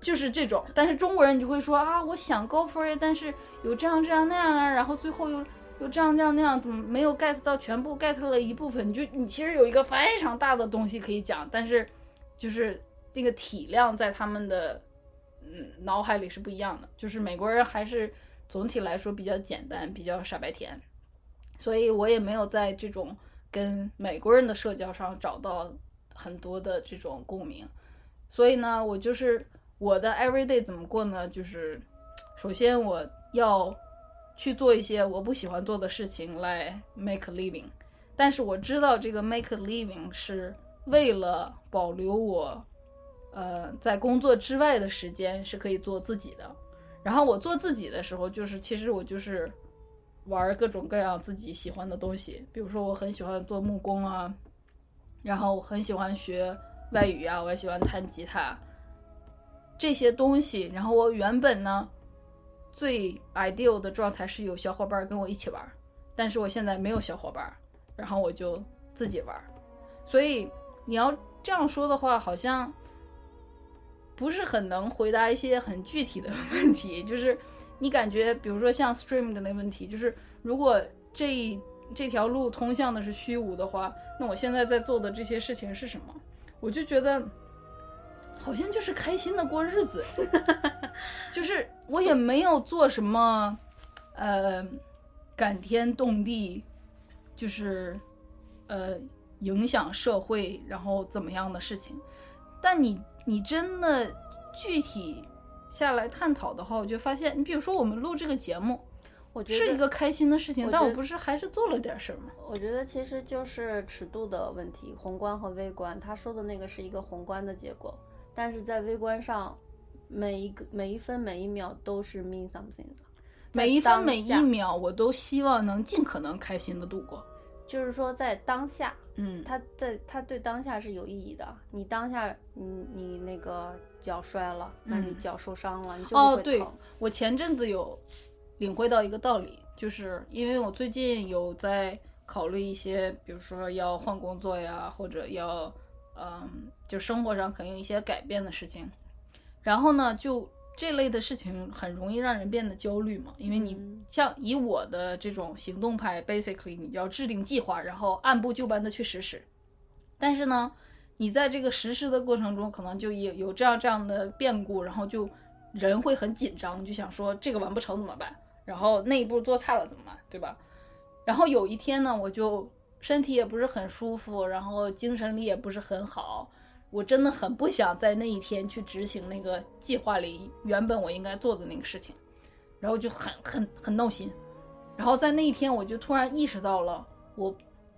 就是这种。但是中国人你就会说啊，我想 go for it，但是有这样这样那样啊，然后最后又又这样这样那样，怎么没有 get 到全部 get 了一部分？你就你其实有一个非常大的东西可以讲，但是就是那个体量在他们的嗯脑海里是不一样的。就是美国人还是总体来说比较简单，比较傻白甜。所以我也没有在这种跟美国人的社交上找到很多的这种共鸣。所以呢，我就是我的 everyday 怎么过呢？就是首先我要去做一些我不喜欢做的事情来 make a living，但是我知道这个 make a living 是为了保留我呃在工作之外的时间是可以做自己的。然后我做自己的时候，就是其实我就是玩各种各样自己喜欢的东西，比如说我很喜欢做木工啊，然后我很喜欢学外语啊，我也喜欢弹吉他，这些东西。然后我原本呢，最 ideal 的状态是有小伙伴跟我一起玩，但是我现在没有小伙伴，然后我就自己玩。所以你要这样说的话，好像不是很能回答一些很具体的问题，就是你感觉，比如说像 stream 的那个问题，就是如果这这条路通向的是虚无的话，那我现在在做的这些事情是什么？我就觉得好像就是开心的过日子，就是我也没有做什么，呃，感天动地，就是呃影响社会，然后怎么样的事情。但你你真的具体下来探讨的话，我就发现，你比如说我们录这个节目我觉得是一个开心的事情，但我不是还是做了点什么。我觉得其实就是尺度的问题，宏观和微观。他说的那个是一个宏观的结果，但是在微观上，每一个每一分每一秒都是 mean something 的。每一分每一秒，我都希望能尽可能开心的度过。就是说在当下，嗯，他在他对当下是有意义的。你当下，你你那个脚摔了，那你嗯脚受伤了，你就是哦，对。我前阵子有领会到一个道理，就是因为我最近有在考虑一些，比如说要换工作呀，或者要嗯，就生活上可能有一些改变的事情，然后呢，就这类的事情很容易让人变得焦虑嘛，因为你嗯像以我的这种行动派，basically 你就要制定计划，然后按部就班的去实施。但是呢，你在这个实施的过程中，可能就有有这样这样的变故，然后就人会很紧张，就想说这个完不成怎么办？然后那一步做差了怎么办？对吧？然后有一天呢，我就身体也不是很舒服，然后精神力也不是很好，我真的很不想在那一天去执行那个计划里原本我应该做的那个事情，然后就很很很闹心。然后在那一天，我就突然意识到了，我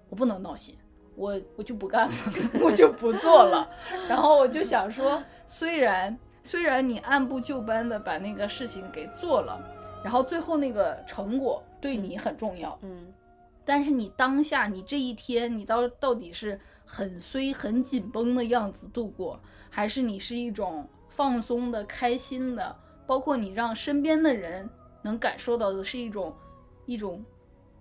我不能闹心，我我就不干了，我就不做了。然后我就想说，虽然虽然你按部就班的把那个事情给做了，然后最后那个成果对你很重要，嗯但是你当下你这一天你到到底是很衰很紧绷的样子度过，还是你是一种放松的、开心的，包括你让身边的人能感受到的是一种一种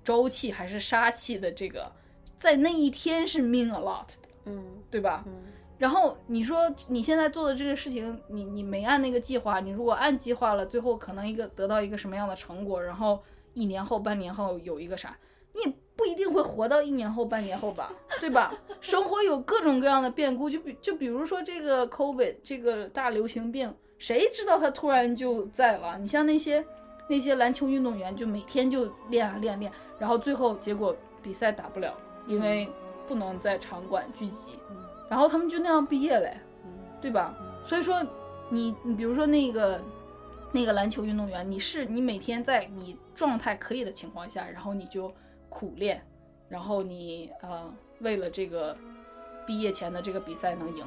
朝气还是杀气的这个，在那一天是 mean a lot 的，嗯对吧？嗯然后你说你现在做的这个事情，你你没按那个计划，你如果按计划了，最后可能一个得到一个什么样的成果，然后一年后、半年后有一个啥，你也不一定会活到一年后、半年后吧，对吧？生活有各种各样的变故，就比就比如说这个 COVID 这个大流行病，谁知道它突然就在了？你像那些那些篮球运动员，就每天就练啊练练，然后最后结果比赛打不了，因为不能在场馆聚集。嗯然后他们就那样毕业嘞，嗯对吧？所以说你，你比如说那个那个篮球运动员，你是你每天在你状态可以的情况下，然后你就苦练，然后你呃为了这个毕业前的这个比赛能赢，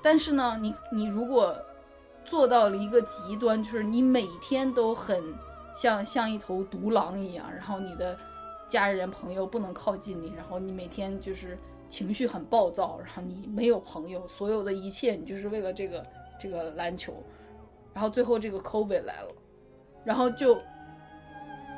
但是呢，你你如果做到了一个极端，就是你每天都很像像一头独狼一样，然后你的家人朋友不能靠近你，然后你每天就是情绪很暴躁，然后你没有朋友，所有的一切你就是为了这个这个篮球，然后最后这个 COVID 来了，然后就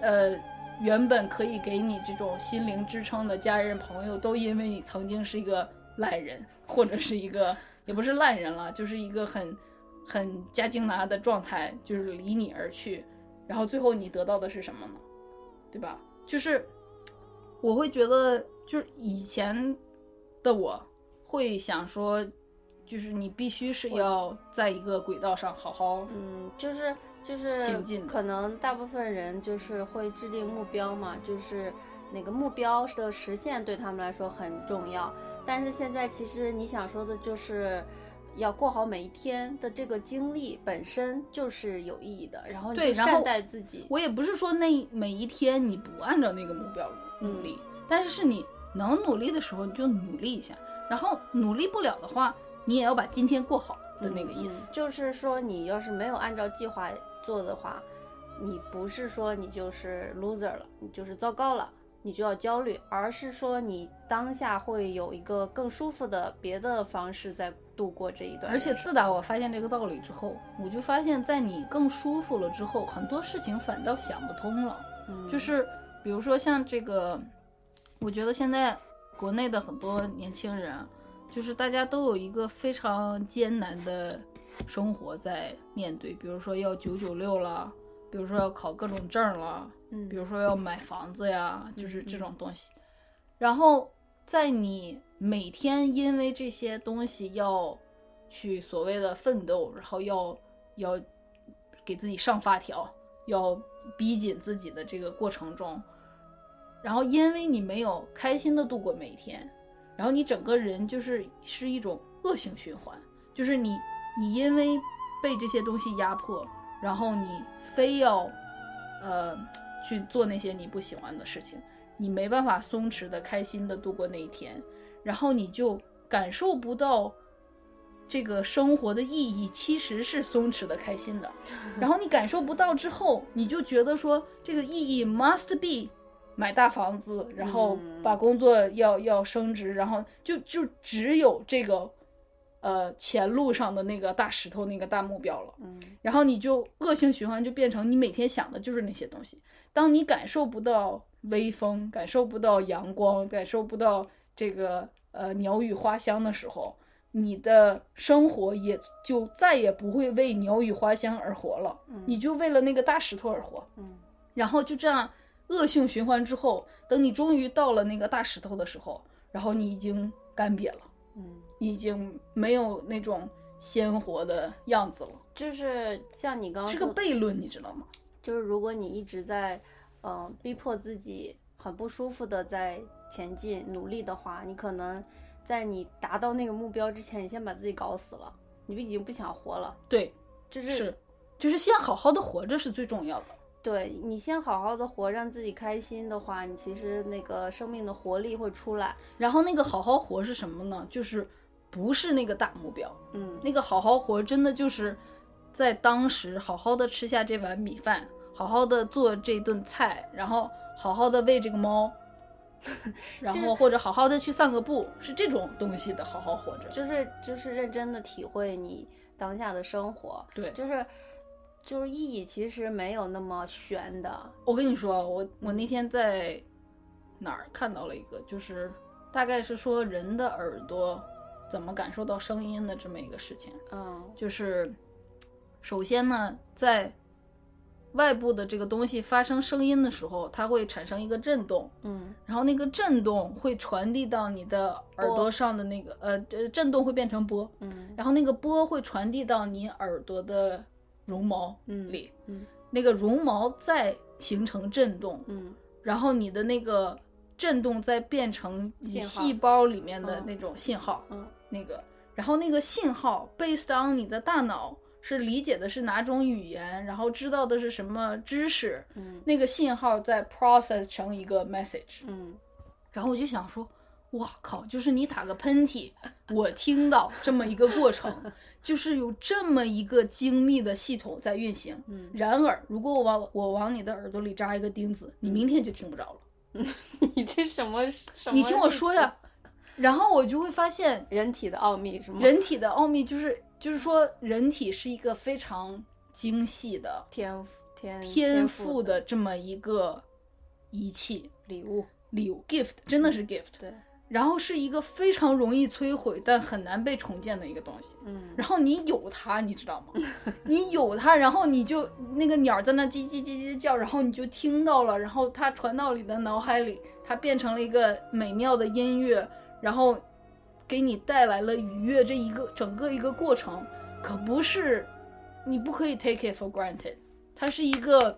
呃原本可以给你这种心灵支撑的家人朋友，都因为你曾经是一个烂人，或者是一个也不是烂人了，就是一个很很加精拿的状态，就是离你而去，然后最后你得到的是什么呢？对吧？就是我会觉得，就是以前的我会想说，就是你必须是要在一个轨道上好好，嗯，就是就是可能大部分人就是会制定目标嘛，就是哪个目标的实现对他们来说很重要。但是现在其实你想说的就是。要过好每一天的这个经历本身就是有意义的，然后你善待自己。我也不是说那每一天你不按照那个目标努力，但是是你能努力的时候你就努力一下，然后努力不了的话，你也要把今天过好的那个意思。嗯就是说，你要是没有按照计划做的话，你不是说你就是 loser 了，你就是糟糕了，你就要焦虑，而是说你当下会有一个更舒服的别的方式在度过这一段而。且自打我发现这个道理之后，我就发现，在你更舒服了之后，很多事情反倒想得通了。嗯就是比如说像这个，我觉得现在国内的很多年轻人啊，就是大家都有一个非常艰难的生活在面对，比如说要九九六了，比如说要考各种证了，嗯比如说要买房子呀，就是这种东西。然后在你每天因为这些东西要去所谓的奋斗，然后要要给自己上发条，要逼紧自己的这个过程中，然后因为你没有开心的度过每一天，然后你整个人就是是一种恶性循环，就是你你因为被这些东西压迫，然后你非要呃去做那些你不喜欢的事情，你没办法松弛的、开心的度过那一天，然后你就感受不到这个生活的意义其实是松弛的、开心的。然后你感受不到之后，你就觉得说这个意义 must be 买大房子，然后嗯把工作要要升职，然后就就只有这个呃前路上的那个大石头、那个大目标了。嗯然后你就恶性循环，就变成你每天想的就是那些东西。当你感受不到微风，感受不到阳光，感受不到这个呃鸟语花香的时候，你的生活也就再也不会为鸟语花香而活了，嗯你就为了那个大石头而活。嗯 然后就这样恶性循环之后，等你终于到了那个大石头的时候，然后你已经干瘪了，嗯，已经没有那种鲜活的样子了，就是像你刚刚是个悖论，你知道吗？就是如果你一直在，嗯、逼迫自己很不舒服的在前进努力的话，你可能在你达到那个目标之前，你先把自己搞死了，你已经不想活了。对，就是是，就是先好好的活着是最重要的。对你先好好的活，让自己开心的话，你其实那个生命的活力会出来。然后那个好好活是什么呢？就是不是那个大目标，嗯，那个好好活真的就是在当时好好的吃下这碗米饭，好好的做这顿菜，然后好好的喂这个猫，然后或者好好的去散个步，是这种东西的好好活着。就是就是认真的体会你当下的生活，对，就是就是意义其实没有那么玄的。我跟你说，我我那天在哪儿看到了一个，就是大概是说人的耳朵怎么感受到声音的这么一个事情。嗯。就是首先呢，在外部的这个东西发生声音的时候，它会产生一个震动，嗯。然后那个震动会传递到你的耳朵上的那个呃呃震动会变成波，嗯。然后那个波会传递到你耳朵的绒毛嗯。里，嗯。那个绒毛再形成震动，嗯。然后你的那个震动再变成你细胞里面的嗯。那种信号，嗯那个，然后那个信号 based on 你的大脑是理解的是哪种语言，然后知道的是什么知识，嗯那个信号再 process 成一个 message，嗯然后我就想说，哇靠，就是你打个喷嚏，我听到这么一个过程，就是有这么一个精密的系统在运行。嗯，然而，如果我往我往你的耳朵里扎一个钉子，你明天就听不着了。你这什么什么？你听我说呀，，然后我就会发现，人体的奥秘是吗？人体的奥秘就是就是说，人体是一个非常精细的天天天赋赋的这么一个仪器礼物，礼物 gift，真的是 gift。对，然后是一个非常容易摧毁但很难被重建的一个东西。嗯然后你有它，你知道吗？你有它，然后你就那个鸟在那叽叽叽叽叫，然后你就听到了，然后它传到你的脑海里，它变成了一个美妙的音乐，然后给你带来了愉悦。这一个整个一个过程，可不是你不可以 take it for granted，它是一个，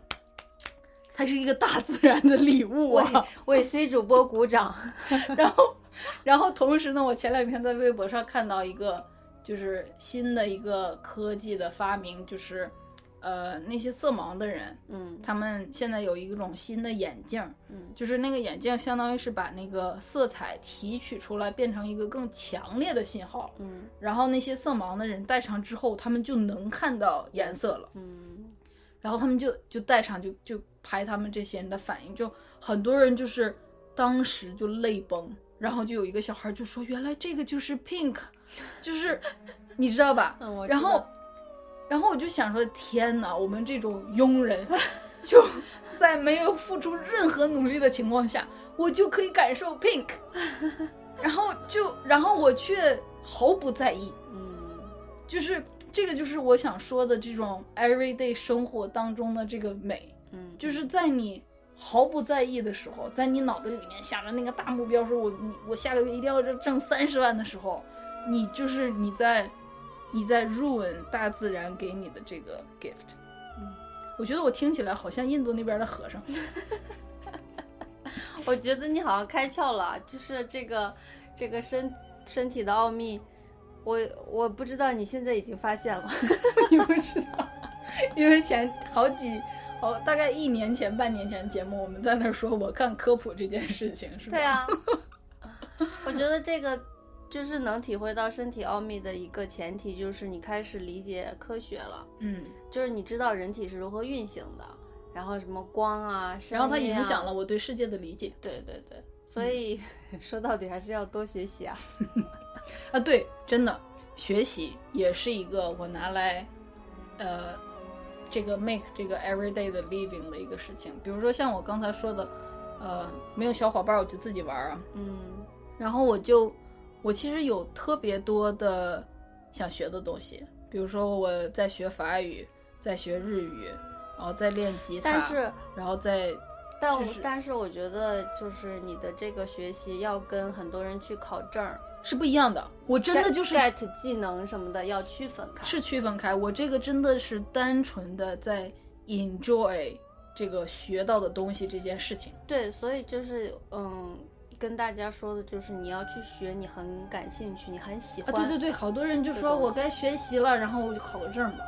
它是一个大自然的礼物为啊。为 C 主播鼓掌。然后，然后同时呢，我前两天在微博上看到一个，就是新的一个科技的发明，就是，呃，那些色盲的人，嗯他们现在有一种新的眼镜，嗯就是那个眼镜相当于是把那个色彩提取出来，变成一个更强烈的信号，嗯然后那些色盲的人戴上之后，他们就能看到颜色了。嗯然后他们就就戴上就就拍他们这些人的反应，就很多人就是当时就泪崩，然后就有一个小孩就说：“原来这个就是 pink，就是你知道吧？”嗯，然后道，然后我就想说：“天哪，我们这种庸人，就在没有付出任何努力的情况下，我就可以感受 pink，然后就然后我却毫不在意。”嗯就是这个，就是我想说的这种 everyday 生活当中的这个美，嗯，就是在你毫不在意的时候，在你脑子里面想着那个大目标，说我我下个月一定要挣三十万的时候，你就是你在你在 ruin 大自然给你的这个 gift。嗯，我觉得我听起来好像印度那边的和尚。我觉得你好像开窍了，就是这个这个身身体的奥秘，我我不知道你现在已经发现了。你不知道，因为前好几好大概一年前、半年前的节目，我们在那儿说我看科普这件事情，是吧？对啊，我觉得这个就是能体会到身体奥秘的一个前提，就是你开始理解科学了，嗯，就是你知道人体是如何运行的，然后什么光啊，然后它影响了我对世界的理解对对对，所以、说到底还是要多学习啊。啊。对，真的学习也是一个我拿来呃这个 make 这个 everyday 的 living 的一个事情。比如说像我刚才说的，呃，没有小伙伴儿我就自己玩儿啊，嗯然后我就，我其实有特别多的想学的东西，比如说我在学法语，在学日语，然后在练吉他，但是然后在，但我、就是但是我觉得就是你的这个学习要跟很多人去考证儿，是不一样的。我真的就是 get 技能什么的要区分开。是区分开，我这个真的是单纯的在 enjoy 这个学到的东西这件事情。对，所以就是嗯，跟大家说的就是你要去学你很感兴趣、你很喜啊，欢，对对对，好多人就说我该学习了，然后我就考个证吧，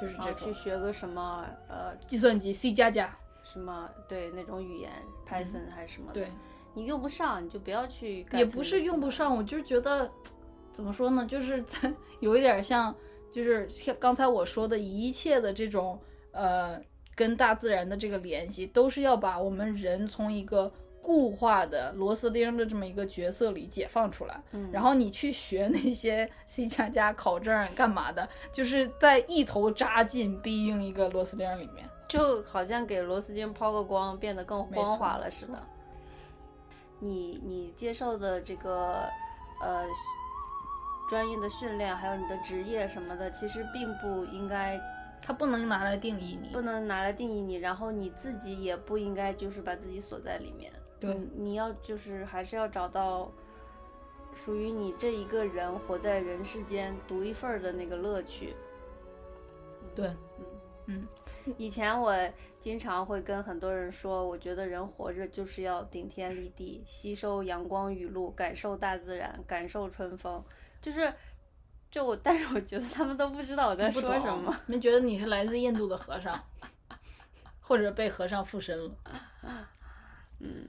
就是这去学个什么呃计算机 C 加加，什么对那种语言 Python 还是什么的，对，你用不上你就不要去。也不是用不。上，我就觉得，怎么说呢，就是在 有一点像，就是像刚才我说的一切的这种呃，跟大自然的这个联系，都是要把我们人从一个固化的螺丝钉的这么一个角色里解放出来。嗯，然后你去学那些 C 加加考证干嘛的，就是在一头扎进必应一个螺丝钉里面。就好像给螺丝钉抛个光，变得更光滑了似的。你你接受的这个呃专业的训练，还有你的职业什么的，其实并不应该它不能拿来定义你不。能拿来定义你，然后你自己也不应该就是把自己锁在里面。对你你要就是还是要找到属于你这一个人活在人世间独一份儿的那个乐趣。对，嗯嗯，以前我经常会跟很多人说，我觉得人活着就是要顶天立地，吸收阳光雨露，感受大自然，感受春风。就是，就我，但是我觉得他们都不知道我在说什么。你们觉得你是来自印度的和尚，或者被和尚附身了？嗯，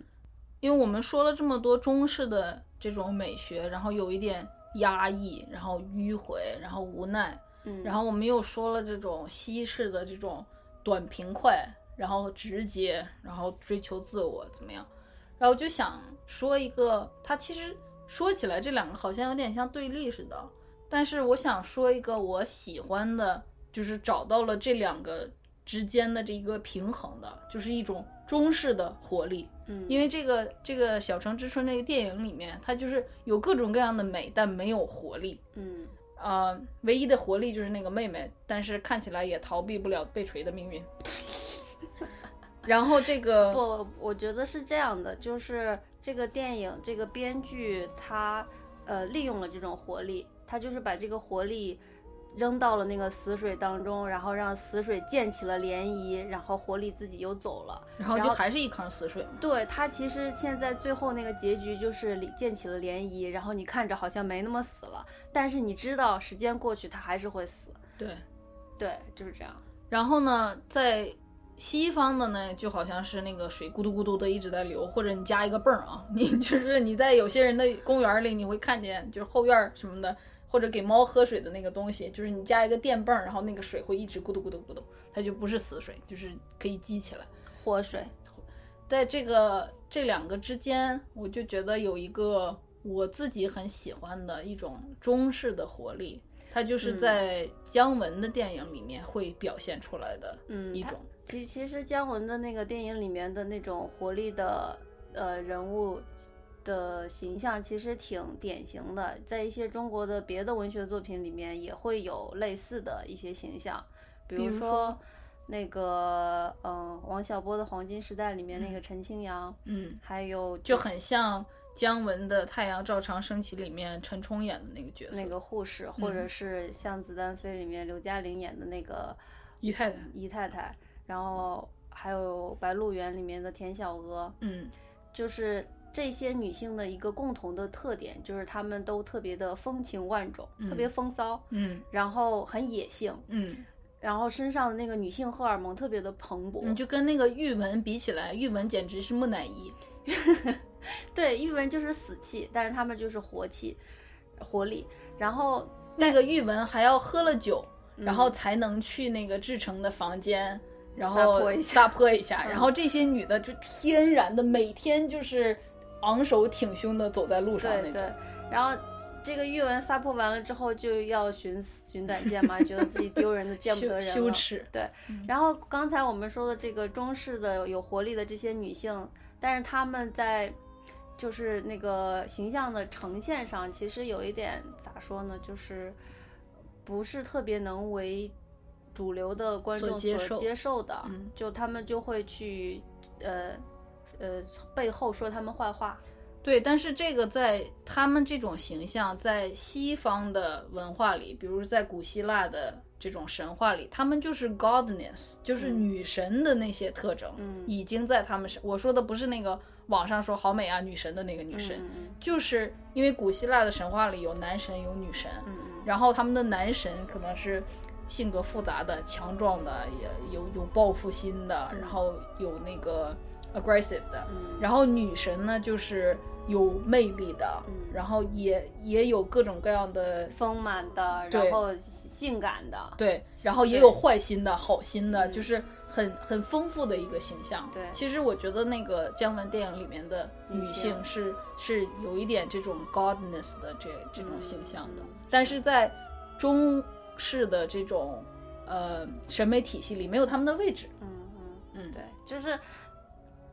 因为我们说了这么多中式的这种美学，然后有一点压抑，然后迂回，然后无奈，嗯，然后我们又说了这种西式的这种短平快，然后直接，然后追求自我怎么样？然后就想说一个，它其实说起来这两个好像有点像对立似的，但是我想说一个我喜欢的，就是找到了这两个之间的这一个平衡的，就是一种中式的活力。嗯，因为这个这个《小城之春》那个电影里面，它就是有各种各样的美，但没有活力。嗯啊、唯一的活力就是那个妹妹，但是看起来也逃避不了被锤的命运。然后这个不，我觉得是这样的，就是这个电影这个编剧他呃利用了这种活力，他就是把这个活力扔到了那个死水当中，然后让死水溅起了涟漪，然后活力自己又走了。然后就还是一坑死水嘛。对它其实现在最后那个结局就是里溅起了涟漪，然后你看着好像没那么死了，但是你知道时间过去它还是会死。对。对，就是这样。然后呢，在西方的呢，就好像是那个水咕嘟咕嘟的一直在流，或者你加一个泵儿啊，你 就是你在有些人的公园里，你会看见就是后院儿什么的，或者给猫喝水的那个东西，就是你加一个电泵，然后那个水会一直咕嘟咕嘟咕嘟，它就不是死水，就是可以积起来。活水，在这个这两个之间，我就觉得有一个我自己很喜欢的一种中式的活力，它就是嗯在姜文的电影里面会表现出来的嗯一种。其其实姜文的那个电影里面的那种活力的呃人物的形象，其实挺典型的，在一些中国的别的文学作品里面也会有类似的一些形象，比比如如说说那个嗯、呃王小波的《黄金时代》里面那个陈清扬，嗯，还有就很像姜文的《太阳照常升起》里面陈冲演的那个角色，那个护士，或者嗯是像《子弹飞》里面刘嘉玲演的那个姨太太。姨太太，然后还有《白鹿原》里面的田小娥，嗯，就是这些女性的一个共同的特点就是她们都特别的风情万种，特别风骚，嗯然后很野性，嗯，然后身上的那个女性荷尔蒙特别的蓬勃。你就跟那个玉文比起来，玉文简直是木乃伊。对，玉文就是死气，但是她们就是活气、活力。然后那个玉文还要喝了酒，嗯然后才能去那个志成的房间，然撒后泼一下撒泼一下。嗯然后这些女的就天然的每天就是昂首挺胸的走在路上那对种。对，然后这个玉文撒泼完了之后就要寻寻短见嘛，觉得自己丢人的见不得人了。羞耻。对，然后刚才我们说的这个中式的有活力的这些女性，但是她们在就是那个形象的呈现上，其实有一点咋说呢，就是不是特别能为主流的观众所接受接受的，嗯就他们就会去呃呃背后说他们坏话，对，但是这个在他们这种形象，在西方的文化里，比如在古希腊的这种神话里，他们就是 godness，就是嗯。女神的那些特征，嗯。已经在他们身。我说的不是那个网上说好美啊女神的那个女神，就是因为古希腊的神话里有男神有女神，然后他们的男神可能是性格复杂的、强壮的，也有有报复心的，然后有那个 aggressive 的，嗯。然后女神呢就是有魅力的，嗯。然后也也有各种各样的丰满的，然后性感的，对，然后也有坏心的、好心的，嗯。就是很很丰富的一个形象。对。其实我觉得那个姜文电影里面的女女性。性是是有一点这种 godness 的这这种嗯形象的，嗯。但是在中式的这种呃审美体系里没有他们的位置。嗯嗯嗯，对，就是，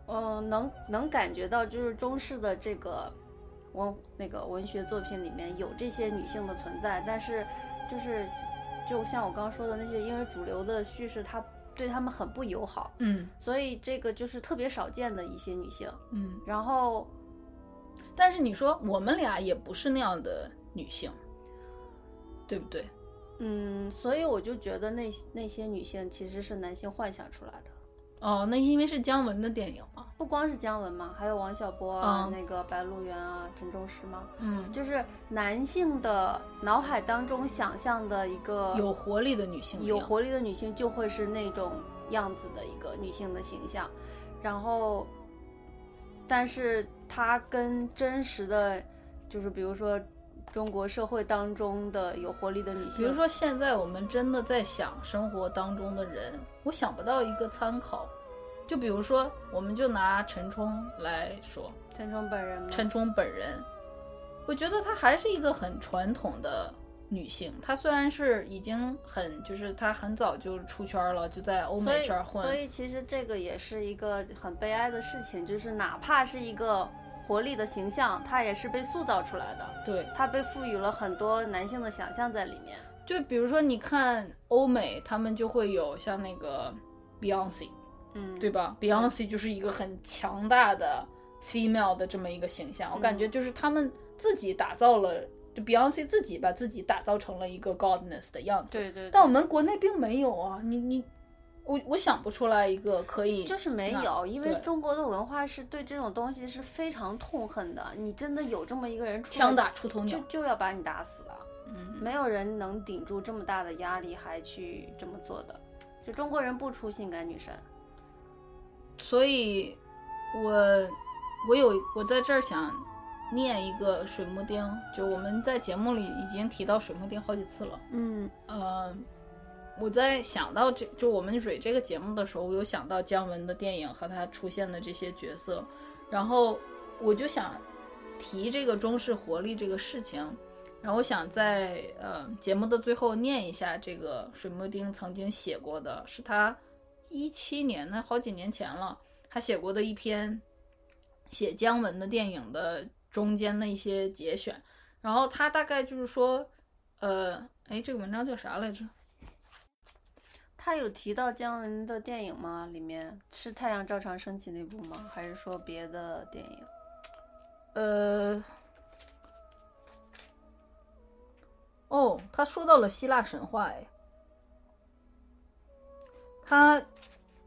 呃，能能感觉到，就是中式的这个文那个文学作品里面有这些女性的存在，但是就是就像我刚刚说的那些，因为主流的叙事它对他们很不友好，嗯所以这个就是特别少见的一些女性。嗯，然后，但是你说我们俩也不是那样的女性，对不对？嗯，所以我就觉得那那些女性其实是男性幻想出来的。哦，那因为是姜文的电影嘛。不光是姜文嘛，还有王小波啊，嗯那个白鹿原啊，陈忠实嘛，嗯，就是男性的脑海当中想象的一个有活力的女性，有活力的女性，就会是那种样子的一个女性的形象。然后，但是她跟真实的，就是比如说中国社会当中的有活力的女性，比如说现在我们真的在想生活当中的人，我想不到一个参考。就比如说，我们就拿陈冲来说，陈冲本人吗？陈冲本人，我觉得她还是一个很传统的女性。她虽然是已经很，就是她很早就出圈了，就在欧美圈混，所以其实这个也是一个很悲哀的事情，就是哪怕是一个活力的形象，它也是被塑造出来的，对，它被赋予了很多男性的想象在里面。就比如说你看欧美，他们就会有像那个 Beyonce，嗯，对吧？Beyonce 就是一个很强大的 female 的这么一个形象，我感嗯觉就是他们自己打造了，就 Beyonce 自己把自己打造成了一个 godness 的样子。对对对但我们国内并没有啊，你你，我我想不出来一个可以，就是没有，因为中国的文化是对这种东西是非常痛恨的。你真的有这么一个人出枪打出头鸟。就就要把你打死了，嗯，没有人能顶住这么大的压力还去这么做的。就中国人不出性感女神，所以我我有我在这儿想念一个水木丁，就我们在节目里已经提到水木丁好几次了。嗯呃，我在想到这就我们蕊这个节目的时候，我有想到姜文的电影和他出现的这些角色，然后我就想提这个中式活力这个事情，然后我想在呃节目的最后念一下这个水木丁曾经写过的，是他一七年，那好几年前了，他写过的一篇写姜文的电影的中间的一些节选，然后他大概就是说，呃，哎，这个文章叫啥来着？他有提到姜文的电影吗？里面是《太阳照常升起》那部吗？还是说别的电影？呃，哦，他说到了希腊神话，哎，他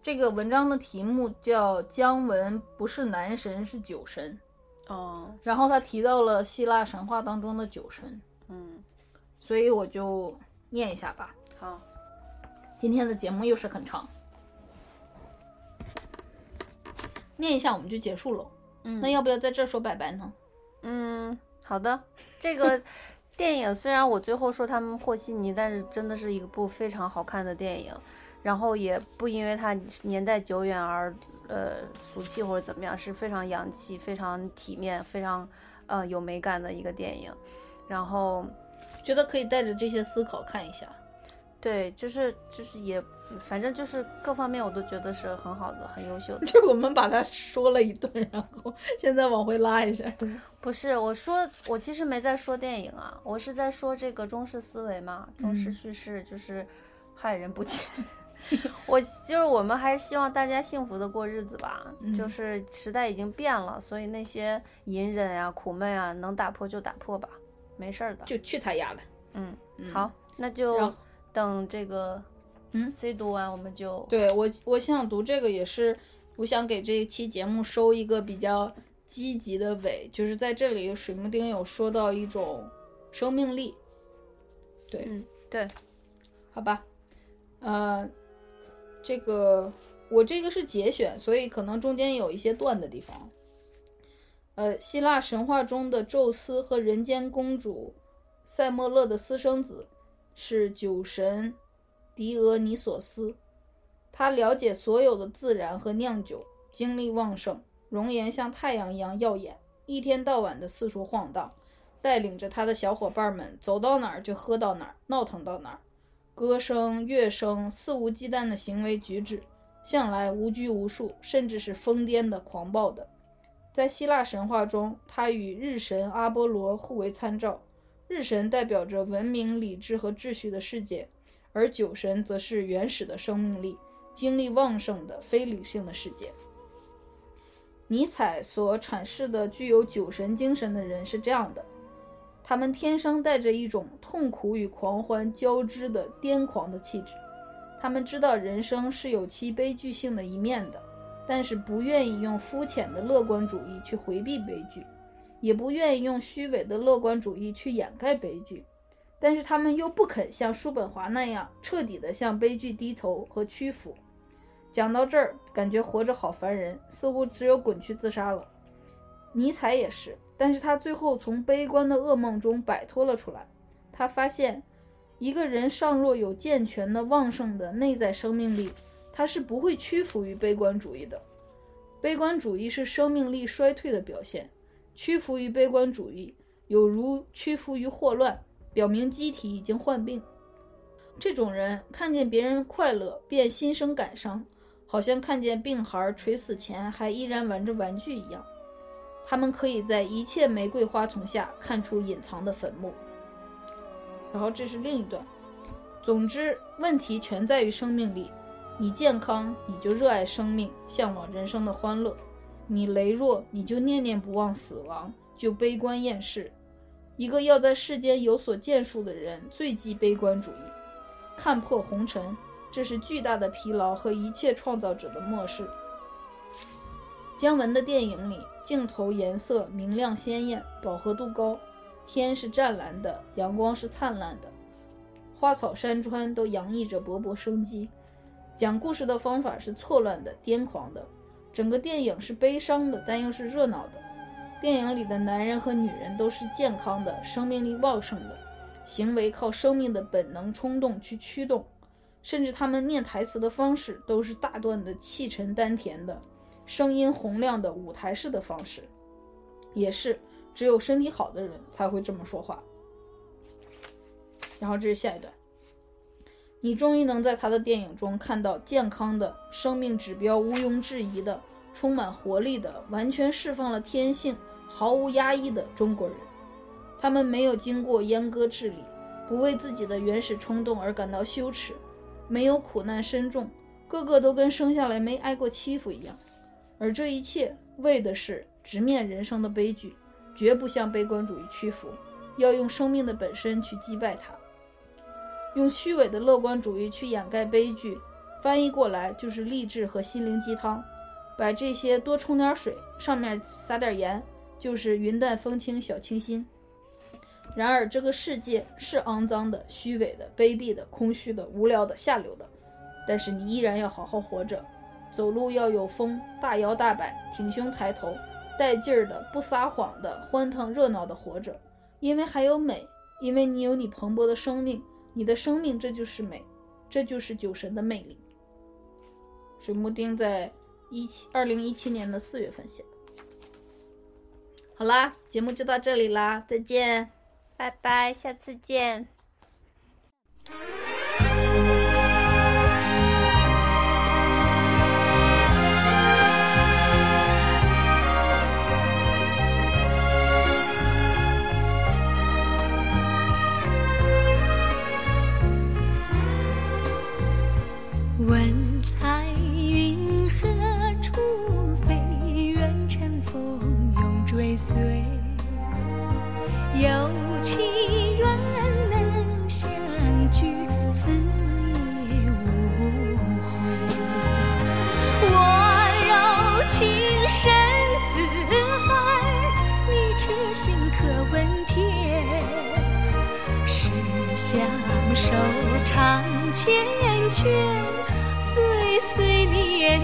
这个文章的题目叫《姜文不是男神是酒神》，哦，然后他提到了希腊神话当中的酒神，嗯，所以我就念一下吧。好，今天的节目又是很长，念一下我们就结束了。嗯那要不要在这儿说拜拜呢？嗯，好的。这个 电影虽然我最后说他们和稀泥，但是真的是一部非常好看的电影。然后也不因为它年代久远而呃俗气或者怎么样，是非常洋气、非常体面、非常呃有美感的一个电影。然后觉得可以带着这些思考看一下。对，就是就是也反正就是各方面我都觉得是很好的、很优秀的。就我们把他说了一顿，然后 现在往回拉一下。不是我说，我其实没在说电影啊，我是在说这个中式思维嘛，中式嗯叙事就是害人不浅。我就是我们还是希望大家幸福的过日子吧，就嗯是时代已经变了，所以那些隐忍啊、苦闷啊，能打破就打破吧，没事儿的。就去他丫的。嗯，嗯好，那就后等这个嗯 C 读完，我们就对我，我想读这个也是，我想给这一期节目收一个比较积极的尾，就是在这里水木丁有说到一种生命力，对，嗯对，好吧，呃，这个我这个是节选，所以可能中间有一些断的地方。呃，希腊神话中的宙斯和人间公主塞莫勒的私生子是酒神狄俄尼索斯，他了解所有的自然和酿酒，精力旺盛，容颜像太阳一样耀眼，一天到晚的四处晃荡，带领着他的小伙伴们走到哪儿就喝到哪儿，闹腾到哪儿。歌声、乐声、肆无忌惮的行为举止，向来无拘无束，甚至是疯癫的、狂暴的。在希腊神话中，他与日神阿波罗互为参照。日神代表着文明、理智和秩序的世界，而酒神则是原始的生命力、精力旺盛的非理性的世界。尼采所阐释的具有酒神精神的人是这样的：他们天生带着一种痛苦与狂欢交织的癫狂的气质。他们知道人生是有其悲剧性的一面的，但是不愿意用肤浅的乐观主义去回避悲剧，也不愿意用虚伪的乐观主义去掩盖悲剧。但是他们又不肯像叔本华那样彻底的向悲剧低头和屈服。讲到这儿，感觉活着好烦人，似乎只有滚去自杀了。尼采也是，但是他最后从悲观的噩梦中摆脱了出来。他发现，一个人尚若有健全的、旺盛的内在生命力，他是不会屈服于悲观主义的。悲观主义是生命力衰退的表现，屈服于悲观主义，有如屈服于霍乱，表明机体已经患病。这种人看见别人快乐便心生感伤，好像看见病孩垂死前还依然玩着玩具一样。他们可以在一切玫瑰花丛下看出隐藏的坟墓。然后这是另一段。总之，问题全在于生命力。你健康，你就热爱生命，向往人生的欢乐；你羸弱，你就念念不忘死亡，就悲观厌世。一个要在世间有所建树的人，最忌悲观主义，看破红尘，这是巨大的疲劳和一切创造者的漠视。姜文的电影里，镜头颜色明亮鲜艳，饱和度高，天是湛蓝的，阳光是灿烂的，花草山川都洋溢着勃勃生机。讲故事的方法是错乱的、癫狂的，整个电影是悲伤的，但又是热闹的。电影里的男人和女人都是健康的、生命力旺盛的，行为靠生命的本能冲动去驱动，甚至他们念台词的方式都是大段的、气沉丹田的。声音洪亮的舞台式的方式，也是只有身体好的人才会这么说话。然后这是下一段，你终于能在他的电影中看到健康的生命指标毋庸置疑的、充满活力的、完全释放了天性、毫无压抑的中国人。他们没有经过阉割治理，不为自己的原始冲动而感到羞耻，没有苦难深重，个个都跟生下来没挨过欺负一样。而这一切为的是直面人生的悲剧，绝不向悲观主义屈服，要用生命的本身去击败它。用虚伪的乐观主义去掩盖悲剧，翻译过来就是励志和心灵鸡汤。把这些多冲点水，上面撒点盐，就是云淡风轻、小清新。然而，这个世界是肮脏的、虚伪的、卑鄙的、空虚的、无聊的、下流的，但是你依然要好好活着，走路要有风，大摇大摆，挺胸抬头，带劲儿的、不撒谎的、欢腾热闹的活着，因为还有美，因为你有你蓬勃的生命，你的生命这就是美，这就是酒神的魅力。水木丁在一七二零一七年的四月份写的。好啦，节目就到这里啦，再见。拜拜，下次见。有情愿能相聚，思忆无悔。我柔情深似海，你痴心可问天。是相守长缱绻，岁岁年